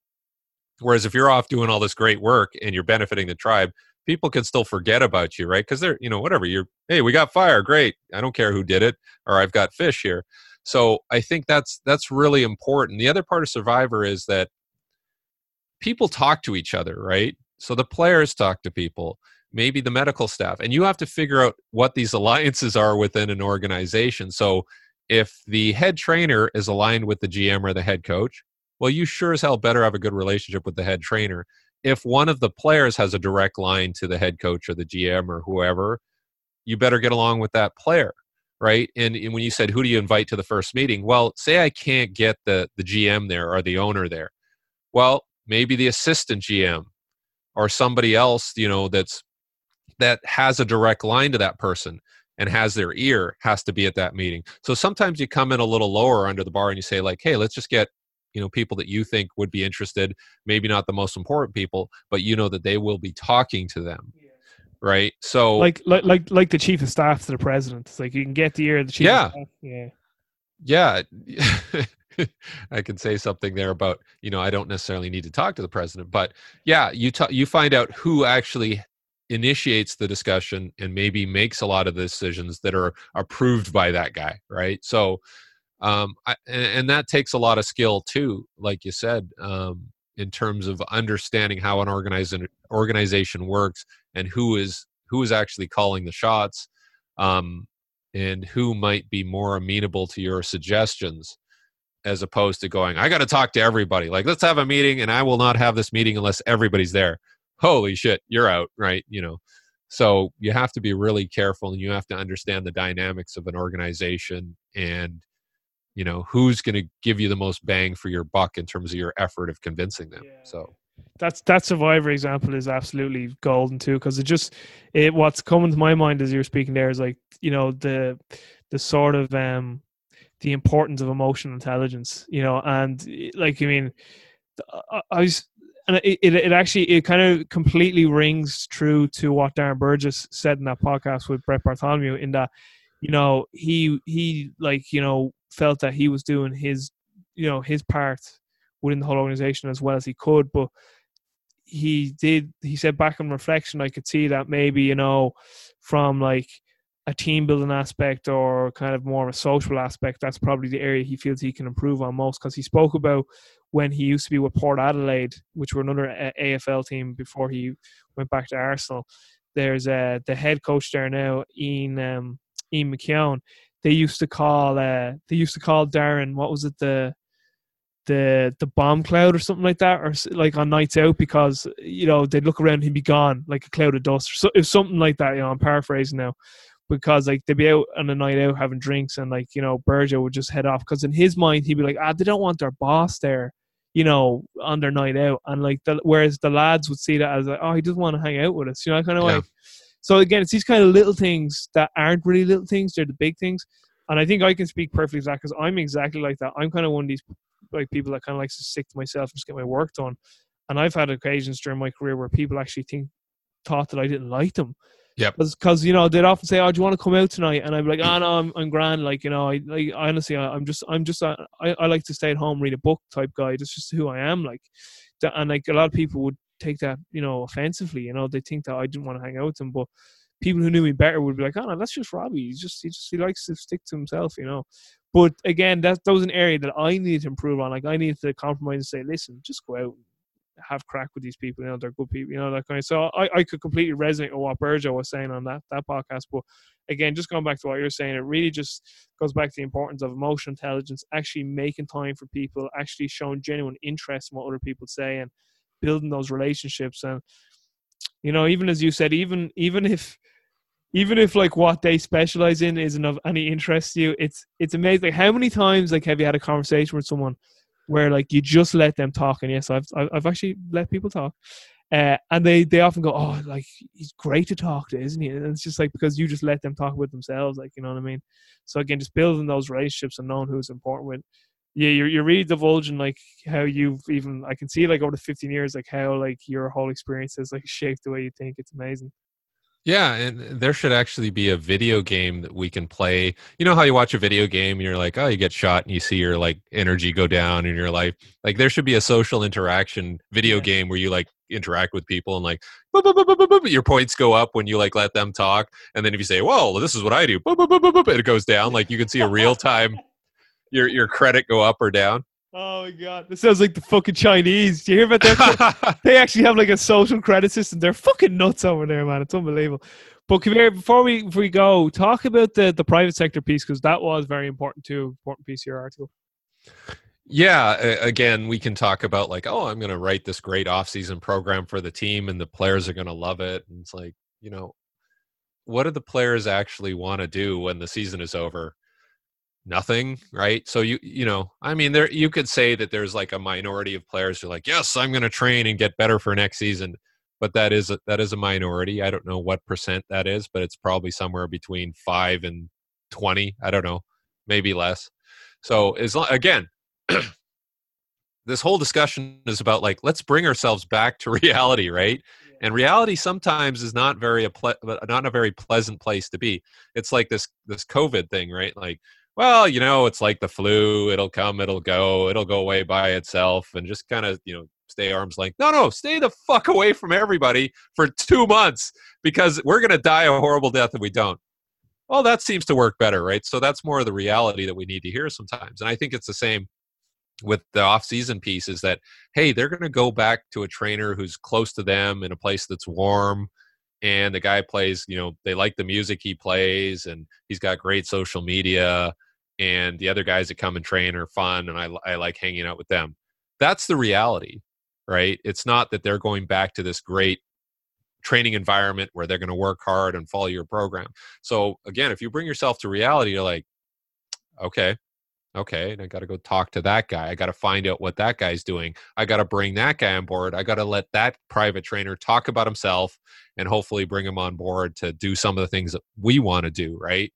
whereas if you're off doing all this great work and you're benefiting the tribe people can still forget about you right? Because they're you know whatever you're hey we got fire great. I don't care who did it or i've got fish here. So i think that's that's really important. The other part of survivor is that people talk to each other right? So the players talk to people maybe the medical staff and you have to figure out what these alliances are within an organization. So if the head trainer is aligned with the gm or the head coach well you sure as hell better have a good relationship with the head trainer if one of the players has a direct line to the head coach or the gm or whoever you better get along with that player right? And, and when you said who do you invite to the first meeting? Well say i can't get the the gm there or the owner there. Well maybe the assistant gm or somebody else you know that's that has a direct line to that person and has their ear has to be at that meeting. So sometimes you come in a little lower under the bar and you say like, "Hey, let's just get you know people that you think would be interested, maybe not the most important people, but you know that they will be talking to them." Right? So like like like like the chief of staff to the president. It's like you can get the ear of the chief Yeah. of staff. Yeah. yeah i can say something there about you know i don't necessarily need to talk to the president but yeah you ta- you find out who actually initiates the discussion and maybe makes a lot of the decisions that are approved by that guy right so um I, and, that takes a lot of skill too like you said um in terms of understanding how an organization organization works and who is who is actually calling the shots um and who might be more amenable to your suggestions as opposed to going i got to talk to everybody. Like let's have a meeting and i will not have this meeting unless everybody's there. Holy shit you're out right you know? So you have to be really careful and you have to understand the dynamics of an organization and you know who's going to give you the most bang for your buck in terms of your effort of convincing them Yeah. so that's that survivor example is absolutely golden too because it just it what's coming to my mind as you're speaking there is like you know the the sort of um the importance of emotional intelligence you know and eh, like i mean i, I was and it, it, it actually it kind of completely rings true to what Darren Burgess said in that podcast with Brett Bartholomew in that you know he he like you know felt that he was doing his you know his part within the whole organization as well as he could but he did he said back in reflection i could see that maybe you know from like a team building aspect or kind of more of a social aspect that's probably the area he feels he can improve on most because he spoke about when he used to be with port adelaide which were another A- afl team before he went back to arsenal. There's uh, the head coach there now ian um, ian mckeown they used to call uh, they used to call darren what was it the the the bomb cloud or something like that, or like on nights out because you know they'd look around and he'd be gone like a cloud of dust or so, was something like that. You know, I'm paraphrasing now because like they'd be out on a night out having drinks and like you know Burgo would just head off because in his mind he'd be like ah they don't want their boss there you know on their night out and like the, whereas the lads would see that as like oh he doesn't want to hang out with us you know kind of Yeah. like so again it's these kind of little things that aren't really little things they're the big things and I think I can speak perfectly to that because I'm exactly like that I'm kind of one of these like people that kind of likes to stick to myself and just get my work done and I've had occasions during my career where people actually think thought that I didn't like them Yep. because you know they'd often say, "Oh, do you want to come out tonight?" And I'd be like, "Oh no, I'm, I'm grand." Like you know, I like honestly, I, I'm just I'm just a, I, I like to stay at home, read a book type guy. That's just who I am. Like, and like a lot of people would take that you know offensively. You know, they think that I didn't want to hang out with them, but people who knew me better would be like, "Oh no, that's just Robbie. He's just he just he likes to stick to himself," you know. But again, that that was an area that I needed to improve on. Like I needed to compromise and say, "Listen, just go out." have crack with these people. You know, they're good people. You know that kind of. So I, I could completely resonate with what Burgo was saying on that that podcast. But again, just going back to what you're saying, it really just goes back to the importance of emotional intelligence, actually making time for people, actually showing genuine interest in what other people say, and building those relationships. And you know, even as you said, even even if even if like what they specialize in isn't of any interest to you, it's it's amazing. Like, how many times like have you had a conversation with someone? where like you just let them talk. And yes, I've I've actually let people talk, uh, and they they often go, "Oh, like he's great to talk to, isn't he?" And it's just like because you just let them talk with themselves, like you know what I mean. So again, just building those relationships and knowing who's important with. Yeah, you're you're really divulging like how you've even I can see like over the 15 years like how like your whole experience has like shaped the way you think. It's amazing. Yeah, and there should actually be a video game that we can play. You know how you watch a video game and you're like, oh, you get shot and you see your like energy go down in your life. Like there should be a social interaction video yeah. game where you like interact with people and like boop, boop, boop, your points go up when you like let them talk. And then if you say, "Well, this is what I do," it goes down. Like you can see a real time your your credit go up or down. Oh my god, this sounds like the fucking Chinese. Do you hear about that? they actually have like a social credit system. They're fucking nuts over there, man. It's unbelievable. But come here, before we before we go, talk about the the private sector piece because that was very important too. Important piece of your article. Yeah, again, we can talk about like, oh, I'm going to write this great off-season program for the team, and the players are going to love it. And it's like, you know, what do the players actually want to do when the season is over? Nothing right? So you you know i mean there you could say that there's like a minority of players who are like yes i'm going to train and get better for next season but that is a, that is a minority. I don't know what percent that is but it's probably somewhere between 5 and 20 i don't know maybe less. So as long, again this whole discussion is about like let's bring ourselves back to reality right? And reality sometimes is not very a ple- not a very pleasant place to be. It's like this this covid thing right? Like well, you know, it's like the flu. It'll come, it'll go, it'll go away by itself, and just kind of, you know, stay arms length. No, no, stay the fuck away from everybody for two months because we're going to die a horrible death if we don't. Well, that seems to work better, right? So that's more of the reality that we need to hear sometimes. And I think it's the same with the off-season piece is that hey they're going to go back to a trainer who's close to them in a place that's warm and the guy plays you know they like the music he plays and he's got great social media and the other guys that come and train are fun and I, I like hanging out with them. That's the reality right? It's not that they're going back to this great training environment where they're going to work hard and follow your program. So again if you bring yourself to reality you're like okay okay, and I got to go talk to that guy. I got to find out what that guy's doing. I got to bring that guy on board. I got to let that private trainer talk about himself and hopefully bring him on board to do some of the things that we want to do, right?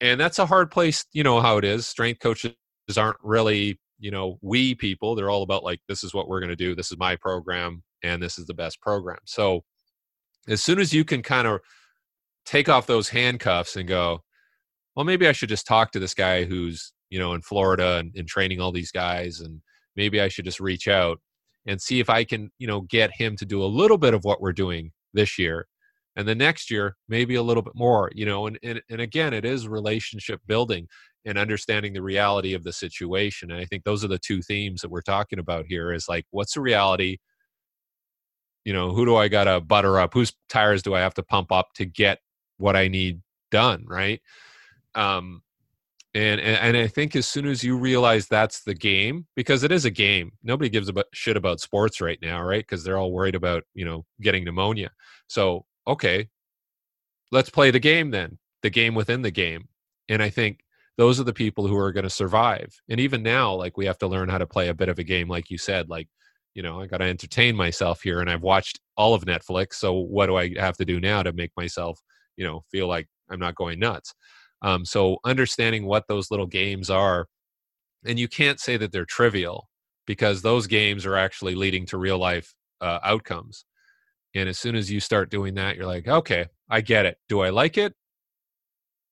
And that's a hard place, you know how it is. Strength coaches aren't really, you know, we people. They're all about like this is what we're going to do. This is my program and this is the best program. So as soon as you can kind of take off those handcuffs and go, well, maybe I should just talk to this guy who's you know, in Florida and, and training all these guys. And maybe I should just reach out and see if I can, you know, get him to do a little bit of what we're doing this year. And the next year, maybe a little bit more, you know, and, and, and again, it is relationship building and understanding the reality of the situation. And I think those are the two themes that we're talking about here is like, what's the reality? You know, who do I got to butter up? Whose tires do I have to pump up to get what I need done? Right. Um, and, and I think as soon as you realize that's the game, because it is a game, nobody gives a shit about sports right now, right? Because they're all worried about you know getting pneumonia. So okay, let's play the game then, the game within the game. And I think those are the people who are going to survive. And even now, like we have to learn how to play a bit of a game, like you said, like you know I got to entertain myself here, and I've watched all of Netflix. So what do I have to do now to make myself you know feel like I'm not going nuts? Um, so understanding what those little games are, and you can't say that they're trivial because those games are actually leading to real life uh, outcomes. And as soon as you start doing that, you're like, okay, I get it. Do I like it?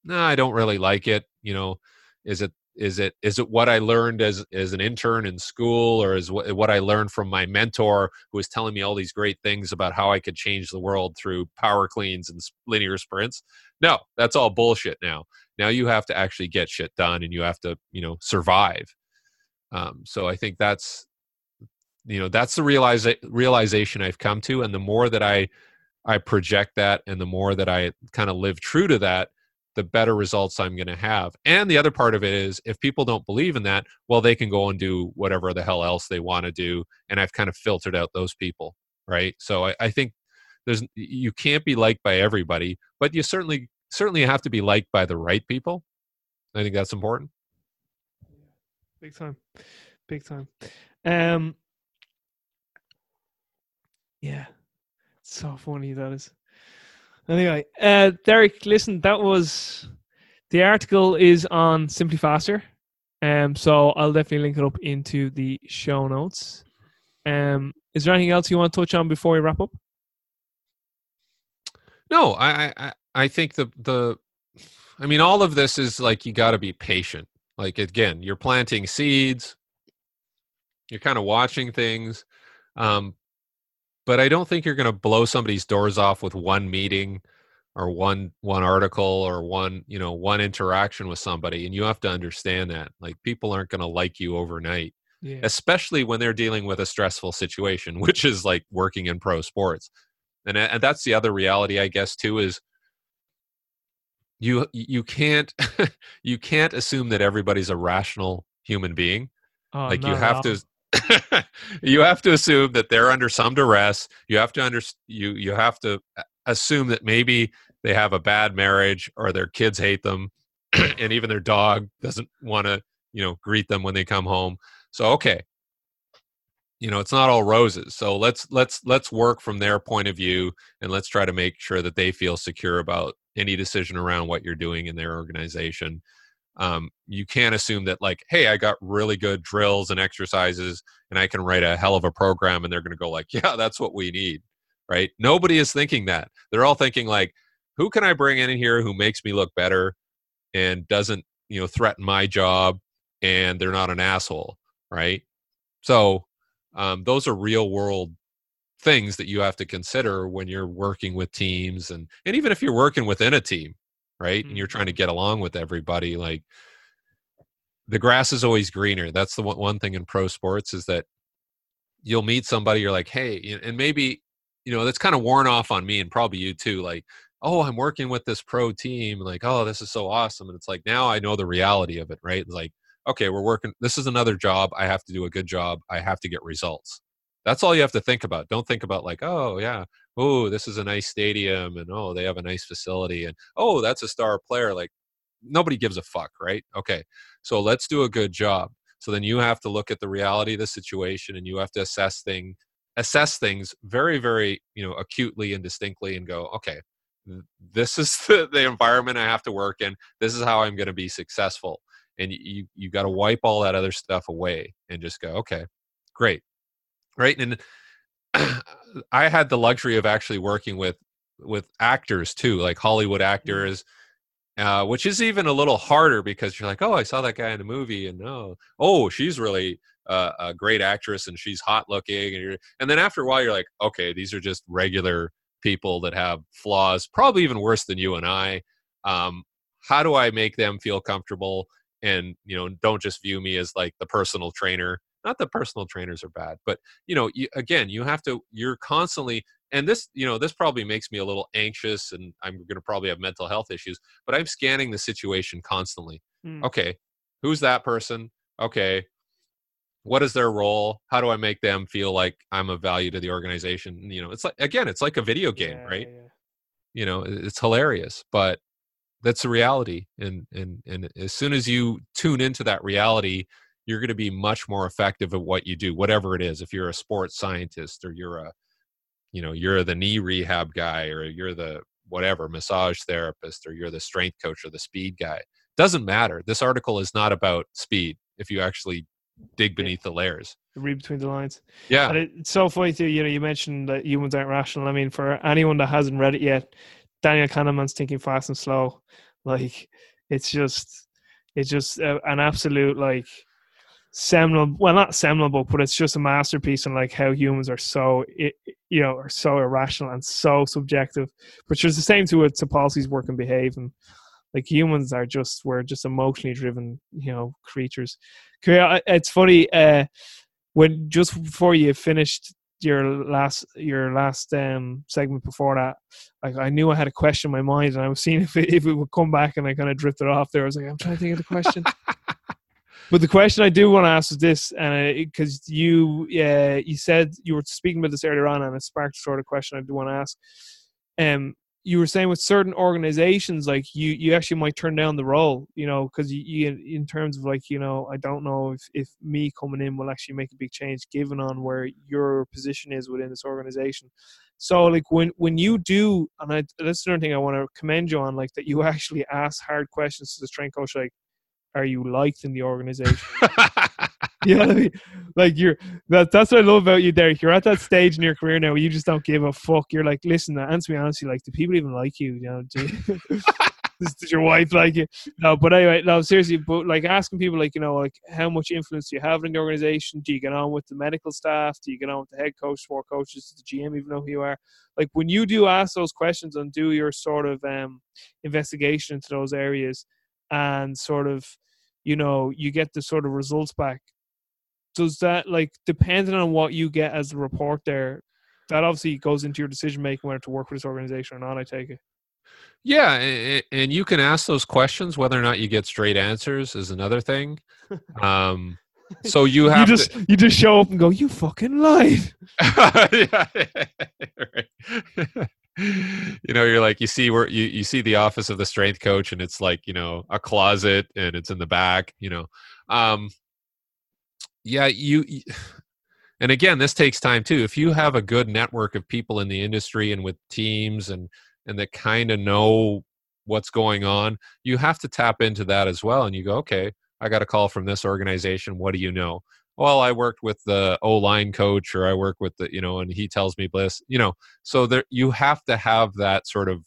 No, I don't really like it. You know, is it is it is it what i learned as as an intern in school or is what, what i learned from my mentor who was telling me all these great things about how i could change the world through power cleans and linear sprints? No that's all bullshit now. Now you have to actually get shit done and you have to you know survive. Um, so i think that's you know that's the realiza- realization i've come to and the more that i i project that and the more that i kind of live true to that the better results I'm going to have. And the other part of it is if people don't believe in that, well, they can go and do whatever the hell else they want to do. And I've kind of filtered out those people, right? So I, I think there's you can't be liked by everybody, but you certainly certainly have to be liked by the right people. I think that's important. Big time, big time. Um, yeah, so funny that is. Anyway, uh, Derek, listen, that was the article is on SimpliFaster. Um, so I'll definitely link it up into the show notes. Um, is there anything else you want to touch on before we wrap up? No, I, I, I think the the, I mean, all of this is like you got to be patient. Like again, you're planting seeds. You're kind of watching things. Um, but I don't think you're going to blow somebody's doors off with one meeting or one one article or one you know one interaction with somebody and you have to understand that like people aren't going to like you overnight yeah. especially when they're dealing with a stressful situation which is like working in pro sports and and that's the other reality i guess too is you you can't you can't assume that everybody's a rational human being oh, like you have to you have to assume that they're under some duress. You have to under you you have to uh, assume that maybe they have a bad marriage or their kids hate them, and even their dog doesn't want to you know greet them when they come home. So okay, you know it's not all roses. So let's let's let's work from their point of view and let's try to make sure that they feel secure about any decision around what you're doing in their organization um, you can't assume that like hey i got really good drills and exercises and i can write a hell of a program and they're going to go like yeah that's what we need right? Nobody is thinking that. They're all thinking like who can i bring in here who makes me look better and doesn't you know threaten my job and they're not an asshole right? So um, those are real world things that you have to consider when you're working with teams and and even if you're working within a team right? Mm-hmm. And you're trying to get along with everybody. Like the grass is always greener. That's the one, one thing in pro sports is that you'll meet somebody. You're like, hey, and maybe you know that's kind of worn off on me and probably you too. Like, oh, I'm working with this pro team. Like, oh, this is so awesome. And it's like now I know the reality of it, right? It's like, okay, we're working. This is another job. I have to do a good job. I have to get results. That's all you have to think about. Don't think about like, oh yeah, oh, this is a nice stadium and oh, they have a nice facility and oh, that's a star player. Like nobody gives a fuck, right? Okay. So let's do a good job. So then you have to look at the reality of the situation and you have to assess thing assess things very, very, you know, acutely and distinctly and go, okay, this is the, the environment I have to work in. This is how I'm going to be successful. And you you got to wipe all that other stuff away and just go, okay, great. Right. And I had the luxury of actually working with with actors too, like Hollywood mm. actors, uh, which is even a little harder because you're like, oh, I saw that guy in a movie, and oh, oh, she's really uh, a great actress and she's hot looking, and, and then after a while, you're like, okay, these are just regular people that have flaws, probably even worse than you and I. Um, how do I make them feel comfortable? And you know, don't just view me as like the personal trainer not that personal trainers are bad but you know you, again you have to you're constantly and this you know this probably makes me a little anxious and i'm going to probably have mental health issues but i'm scanning the situation constantly. Mm. okay who's that person? Okay what is their role? How do i make them feel like i'm of value to the organization? You know it's like again it's like a video game yeah, right? yeah. you know it's hilarious but that's the reality and and and as soon as you tune into that reality you're going to be much more effective at what you do whatever it is if you're a sports scientist or you're a you know you're the knee rehab guy or you're the whatever massage therapist or you're the strength coach or the speed guy doesn't matter. This article is not about speed if you actually dig beneath yeah. the layers. Read between the lines. Yeah. And it's so funny too you know you mentioned that humans aren't rational. I mean for anyone that hasn't read it yet daniel kahneman's thinking fast and slow. Like it's just it's just a, an absolute like seminal well not seminal book but it's just a masterpiece on like how humans are so you know are so irrational and so subjective which is the same to it to policies work and behave and like humans are just we're just emotionally driven you know creatures. It's funny uh when just before you finished your last your last um segment before that like i knew i had a question in my mind and i was seeing if it, if it would come back and i kind of drifted off there. I was like i'm trying to think of the question but the question i do want to ask is this and because you uh, you said you were speaking about this earlier on and it sparked sort of question i do want to ask. Um you were saying with certain organizations like you you actually might turn down the role you know because you, you, in terms of like you know i don't know if if me coming in will actually make a big change given on where your position is within this organization. So like when when you do and I, that's another thing i want to commend you on like that you actually ask hard questions to the strength coach like are you liked in the organization you know what I mean? Like you're that that's what I love about you, Derek. You're at that stage in your career now where you just don't give a fuck. You're like, listen, answer me honestly, like, do people even like you? You know, does, does your wife like you? No, but anyway, no, seriously, but like asking people like, you know, like how much influence do you have in the organization? Do you get on with the medical staff? Do you get on with the head coach, four coaches, the GM, even know who you are? Like when you do ask those questions and do your sort of um investigation into those areas and sort of you know you get the sort of results back. Does that like depending on what you get as the report there that obviously goes into your decision making whether to work for this organization or not i take it. Yeah and you can ask those questions. Whether or not you get straight answers is another thing. Um so you have you just to, you just show up and go you fucking lied. Yeah, you know you're like you see where you, you see the office of the strength coach and it's like you know a closet and it's in the back you know um yeah, you, and again, this takes time too. If you have a good network of people in the industry and with teams and and that kind of know what's going on, you have to tap into that as well. And you go, okay, I got a call from this organization. What do you know? Well, I worked with the O line coach, or I work with the, you know, and he tells me bliss, you know. So there, you have to have that sort of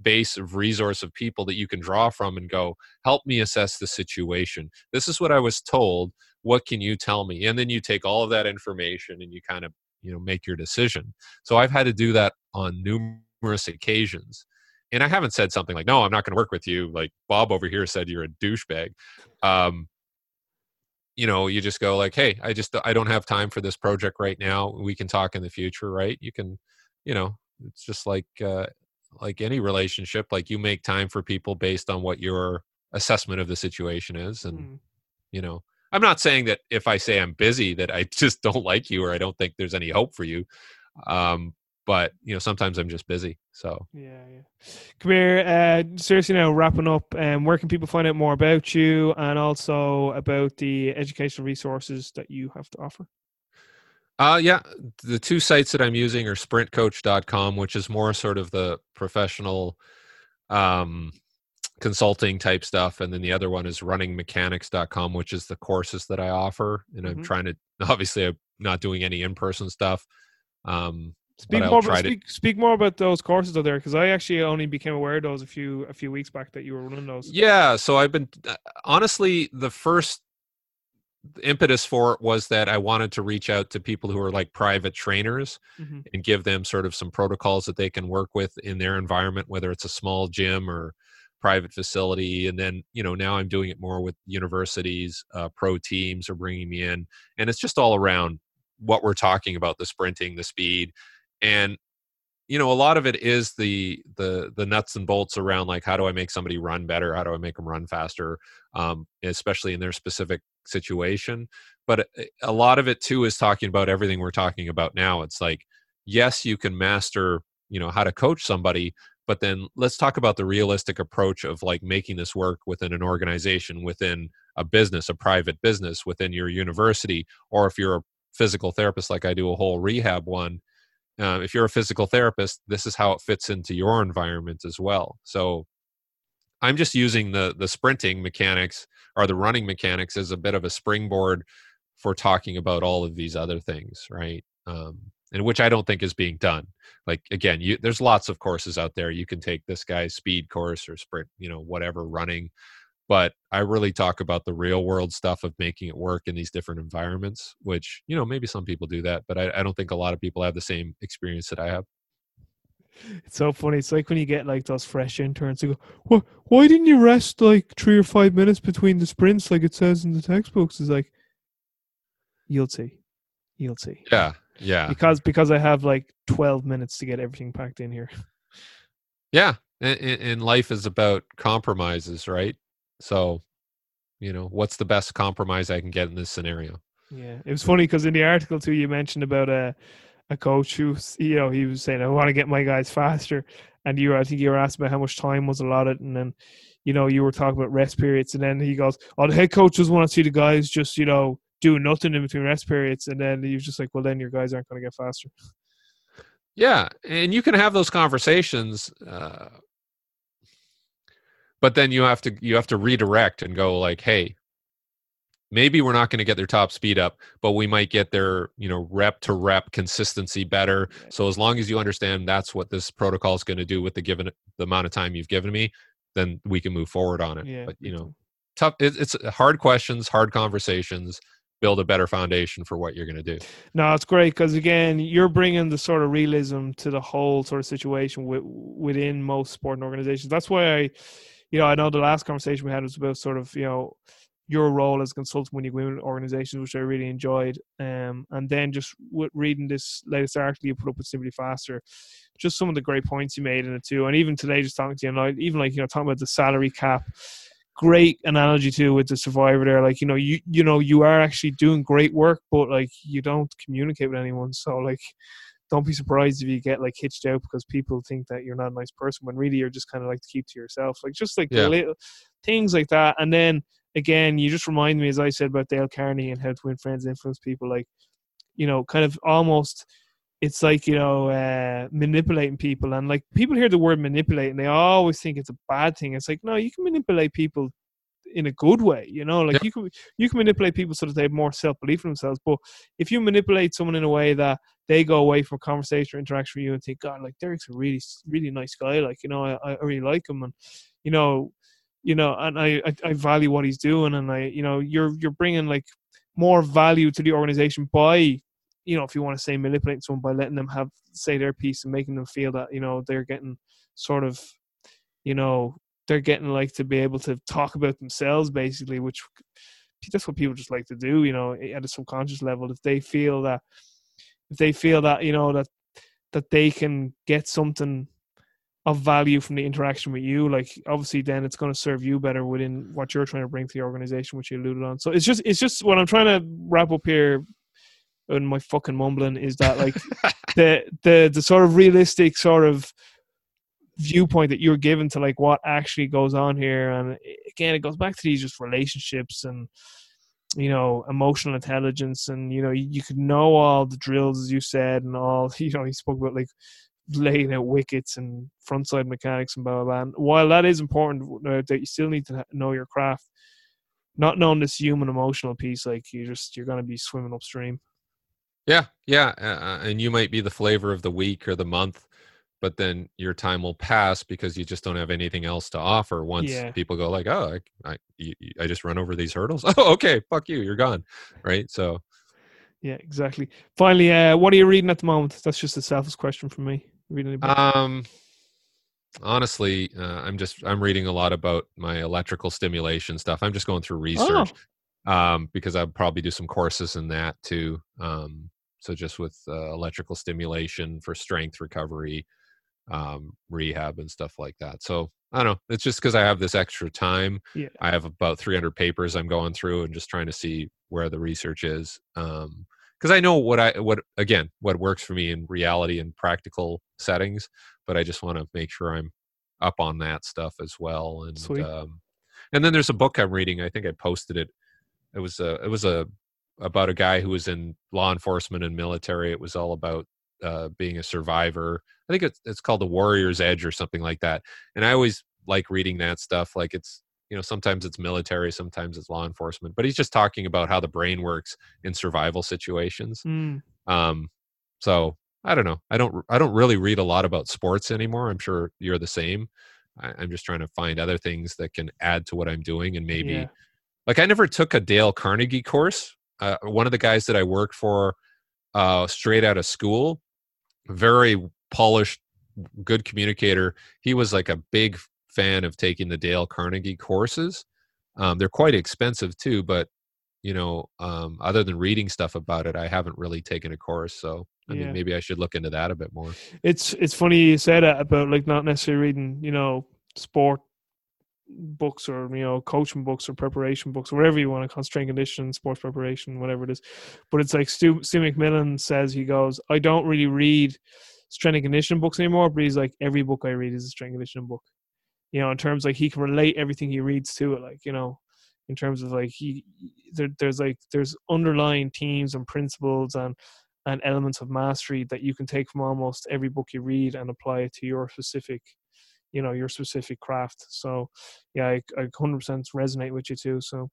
base of resource of people that you can draw from and go help me assess the situation. This is what i was told. What can you tell me? And then you take all of that information and you kind of you know make your decision. So i've had to do that on numerous occasions. And i haven't said something like no i'm not going to work with you. Like bob over here said you're a douchebag. Um you know you just go like hey i just i don't have time for this project right now we can talk in the future right you can you know it's just like uh like any relationship like you make time for people based on what your assessment of the situation is and mm. you know i'm not saying that if i say i'm busy that i just don't like you or i don't think there's any hope for you um but you know sometimes i'm just busy so yeah yeah come here uh seriously now wrapping up um where can people find out more about you and also about the educational resources that you have to offer uh, yeah, the two sites that I'm using are sprintcoach.com, which is more sort of the professional um, consulting type stuff. And then the other one is runningmechanics.com, which is the courses that I offer. And mm-hmm. I'm trying to, obviously, I'm not doing any in person stuff. Um, Speak more, about, speak, to... speak more about those courses out there because I actually only became aware of those a few a few weeks back that you were running those. Yeah, so I've been uh, honestly the first impetus for it was that I wanted to reach out to people who are like private trainers mm-hmm. and give them sort of some protocols that they can work with in their environment, whether it's a small gym or private facility. And then, you know, now I'm doing it more with universities, uh, pro teams are bringing me in. And it's just all around what we're talking about the sprinting, the speed. And you know a lot of it is the the the nuts and bolts around like how do i make somebody run better? How do i make them run faster? Um, especially in their specific situation but eh, a lot of it too is talking about everything we're talking about now. It's like yes you can master you know how to coach somebody but then let's talk about the realistic approach of like making this work within an organization within a business a private business within your university or if you're a physical therapist like i do a whole rehab one uh, if you're a physical therapist this is how it fits into your environment as well. So i'm just using the the sprinting mechanics or the running mechanics as a bit of a springboard for talking about all of these other things right? Um, and which i don't think is being done. Like again you, there's lots of courses out there. You can take this guy's speed course or sprint you know whatever running but I really talk about the real world stuff of making it work in these different environments, which, you know, maybe some people do that, but I, I don't think a lot of people have the same experience that I have. It's so funny. It's like when you get like those fresh interns who go, "What? Why didn't you rest like three or five minutes between the sprints, like it says in the textbooks?" Is like, you'll see, you'll see. Yeah, yeah. Because because I have like twelve minutes to get everything packed in here. Yeah, and, and life is about compromises, right? So, you know, what's the best compromise I can get in this scenario? Yeah, it was funny because in the article too, you mentioned about a a coach who you know he was saying I want to get my guys faster, and you were, I think you were asked about how much time was allotted, and then you know you were talking about rest periods, and then he goes, "Oh, the head coach just want to see the guys just you know doing nothing in between rest periods," and then he was just like, "Well, then your guys aren't going to get faster." Yeah, and you can have those conversations. Uh, but then you have to you have to redirect and go like hey maybe we're not going to get their top speed up but we might get their you know rep to rep consistency better so as long as you understand that's what this protocol is going to do with the given the amount of time you've given me then we can move forward on it Yeah. but you know tough it, it's hard questions hard conversations build a better foundation for what you're going to do No, it's great because again, you're bringing the sort of realism to the whole sort of situation wi- within most sporting organizations. That's why I, you know, I know the last conversation we had was about sort of you know your role as a consultant go in organizations, which I really enjoyed. Um, and then just with reading this latest article you put up with SimpliFaster, just some of the great points you made in it too. And even today, just talking to you, and even like you know talking about the salary cap great analogy too with the survivor there like you know you you know you are actually doing great work but like you don't communicate with anyone so like don't be surprised if you get like hitched out because people think that you're not a nice person when really you're just kind of like to keep to yourself like just like Yeah. little things like that. And then again you just remind me as i said about Dale Carnegie and how to win friends and influence people like you know kind of almost it's like you know uh, manipulating people. And like people hear the word manipulate and they always think it's a bad thing. It's like no you can manipulate people in a good way you know? Like you can you can manipulate people so that they have more self-belief in themselves but if you manipulate someone in a way that they go away from a conversation or interaction with you and think god like derek's a really really nice guy like you know i, I really like him and you know you know and I, I i value what he's doing and i you know you're you're bringing like more value to the organization by you know, if you want to say manipulating someone by letting them have say their piece and making them feel that you know they're getting sort of, you know, they're getting like to be able to talk about themselves basically, which that's what people just like to do, you know, at a subconscious level. If they feel that, if they feel that you know that that they can get something of value from the interaction with you, like obviously then it's going to serve you better within what you're trying to bring to the organization, which you alluded on. So it's just it's just what I'm trying to wrap up here and my fucking mumbling is that like the the the sort of realistic sort of viewpoint that you're given to like what actually goes on here. And again it goes back to these just relationships and you know emotional intelligence. And you know you, you could know all the drills as you said and all you know he spoke about like laying out wickets and frontside mechanics and blah blah blah. And while that is important uh, that you still need to know your craft not knowing this human emotional piece like you just you're going to be swimming upstream. Yeah, yeah, uh, and you might be the flavor of the week or the month, but then your time will pass because you just don't have anything else to offer. Once Yeah. people go like, "Oh, I, I, you- I just run over these hurdles." Oh, okay, fuck you, you're gone, right? So, Yeah, exactly. Finally, uh, what are you reading at the moment? That's just a selfish question for me. Reading um, honestly, uh, I'm just I'm reading a lot about my electrical stimulation stuff. I'm just going through research. um, because I'll probably do some courses in that too. Um, so just with uh, electrical stimulation for strength recovery, um, rehab, and stuff like that. So I don't know. It's just because I have this extra time. Yeah. I have about 300 papers I'm going through and just trying to see where the research is. Um, because I know what I what again what works for me in reality and practical settings, but I just want to make sure I'm up on that stuff as well. And um, and then there's a book I'm reading. I think I posted it it was a it was a about a guy who was in law enforcement and military it was all about uh, being a survivor. I think it's, it's called the warrior's edge or something like that. And i always like reading that stuff like it's you know sometimes it's military sometimes it's law enforcement but he's just talking about how the brain works in survival situations. Mm, um so i don't know. I don't i don't really read a lot about sports anymore. I'm sure you're the same. I, am just trying to find other things that can add to what I'm doing and maybe Yeah. like I never took a Dale Carnegie course. Uh, one of the guys that I worked for uh, straight out of school, very polished, good communicator. He was like a big fan of taking the Dale Carnegie courses. Um, they're quite expensive too, but you know, um, other than reading stuff about it, I haven't really taken a course. So I Yeah. mean, maybe I should look into that a bit more. It's it's funny you say that about like not necessarily reading, you know, sport books or you know coaching books or preparation books whatever you want to call strength conditioning, sports preparation, whatever it is. But it's like Stu, Stu McMillan says he goes, I don't really read strength and conditioning books anymore, but he's like every book I read is a strength and conditioning book. You know, in terms like he can relate everything he reads to it, like you know, in terms of like he there, there's like there's underlying themes and principles and and elements of mastery that you can take from almost every book you read and apply it to your specific you know your specific craft. So yeah i, I 100% resonate with you too. So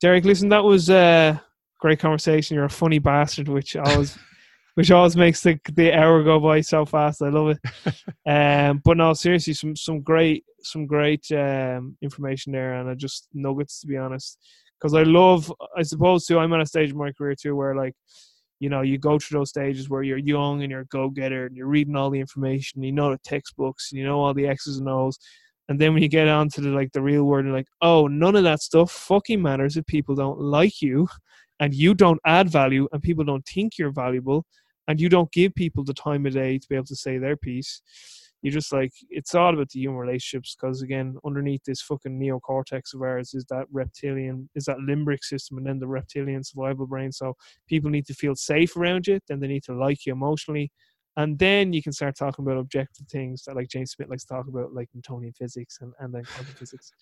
derek listen that was a great conversation. You're a funny bastard which always which always makes the the hour go by so fast. I love it. Um but no seriously some some great some great um information there and i just nuggets to be honest. Because i love i suppose too i'm at a stage in my career too where like you know you go through those stages where you're young and you're a go-getter and you're reading all the information you know the textbooks you know all the x's and o's and then when you get on to the like the real world you're like oh none of that stuff fucking matters if people don't like you and you don't add value and people don't think you're valuable and you don't give people the time of day to be able to say their piece you just like it's all about the human relationships because again underneath this fucking neocortex of ours is that reptilian is that limbic system and then the reptilian survival brain so people need to feel safe around you, then they need to like you emotionally. And then you can start talking about objective things that like James Smith likes to talk about, like Newtonian physics and, and then quantum physics.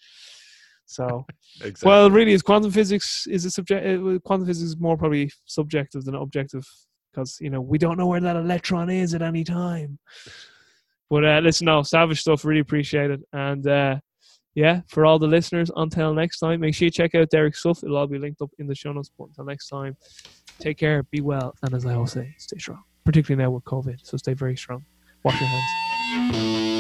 So Exactly. well really is quantum physics is a subject uh, quantum physics is more probably subjective than objective because you know we don't know where that electron is at any time. But uh listen no, savage stuff, really appreciate it. And uh yeah, for all the listeners, until next time, make sure you check out Derek's stuff. It'll all be linked up in the show notes. But until next time, take care, be well, and as I always say, stay strong. Particularly now with COVID, so stay very strong. Wash your hands.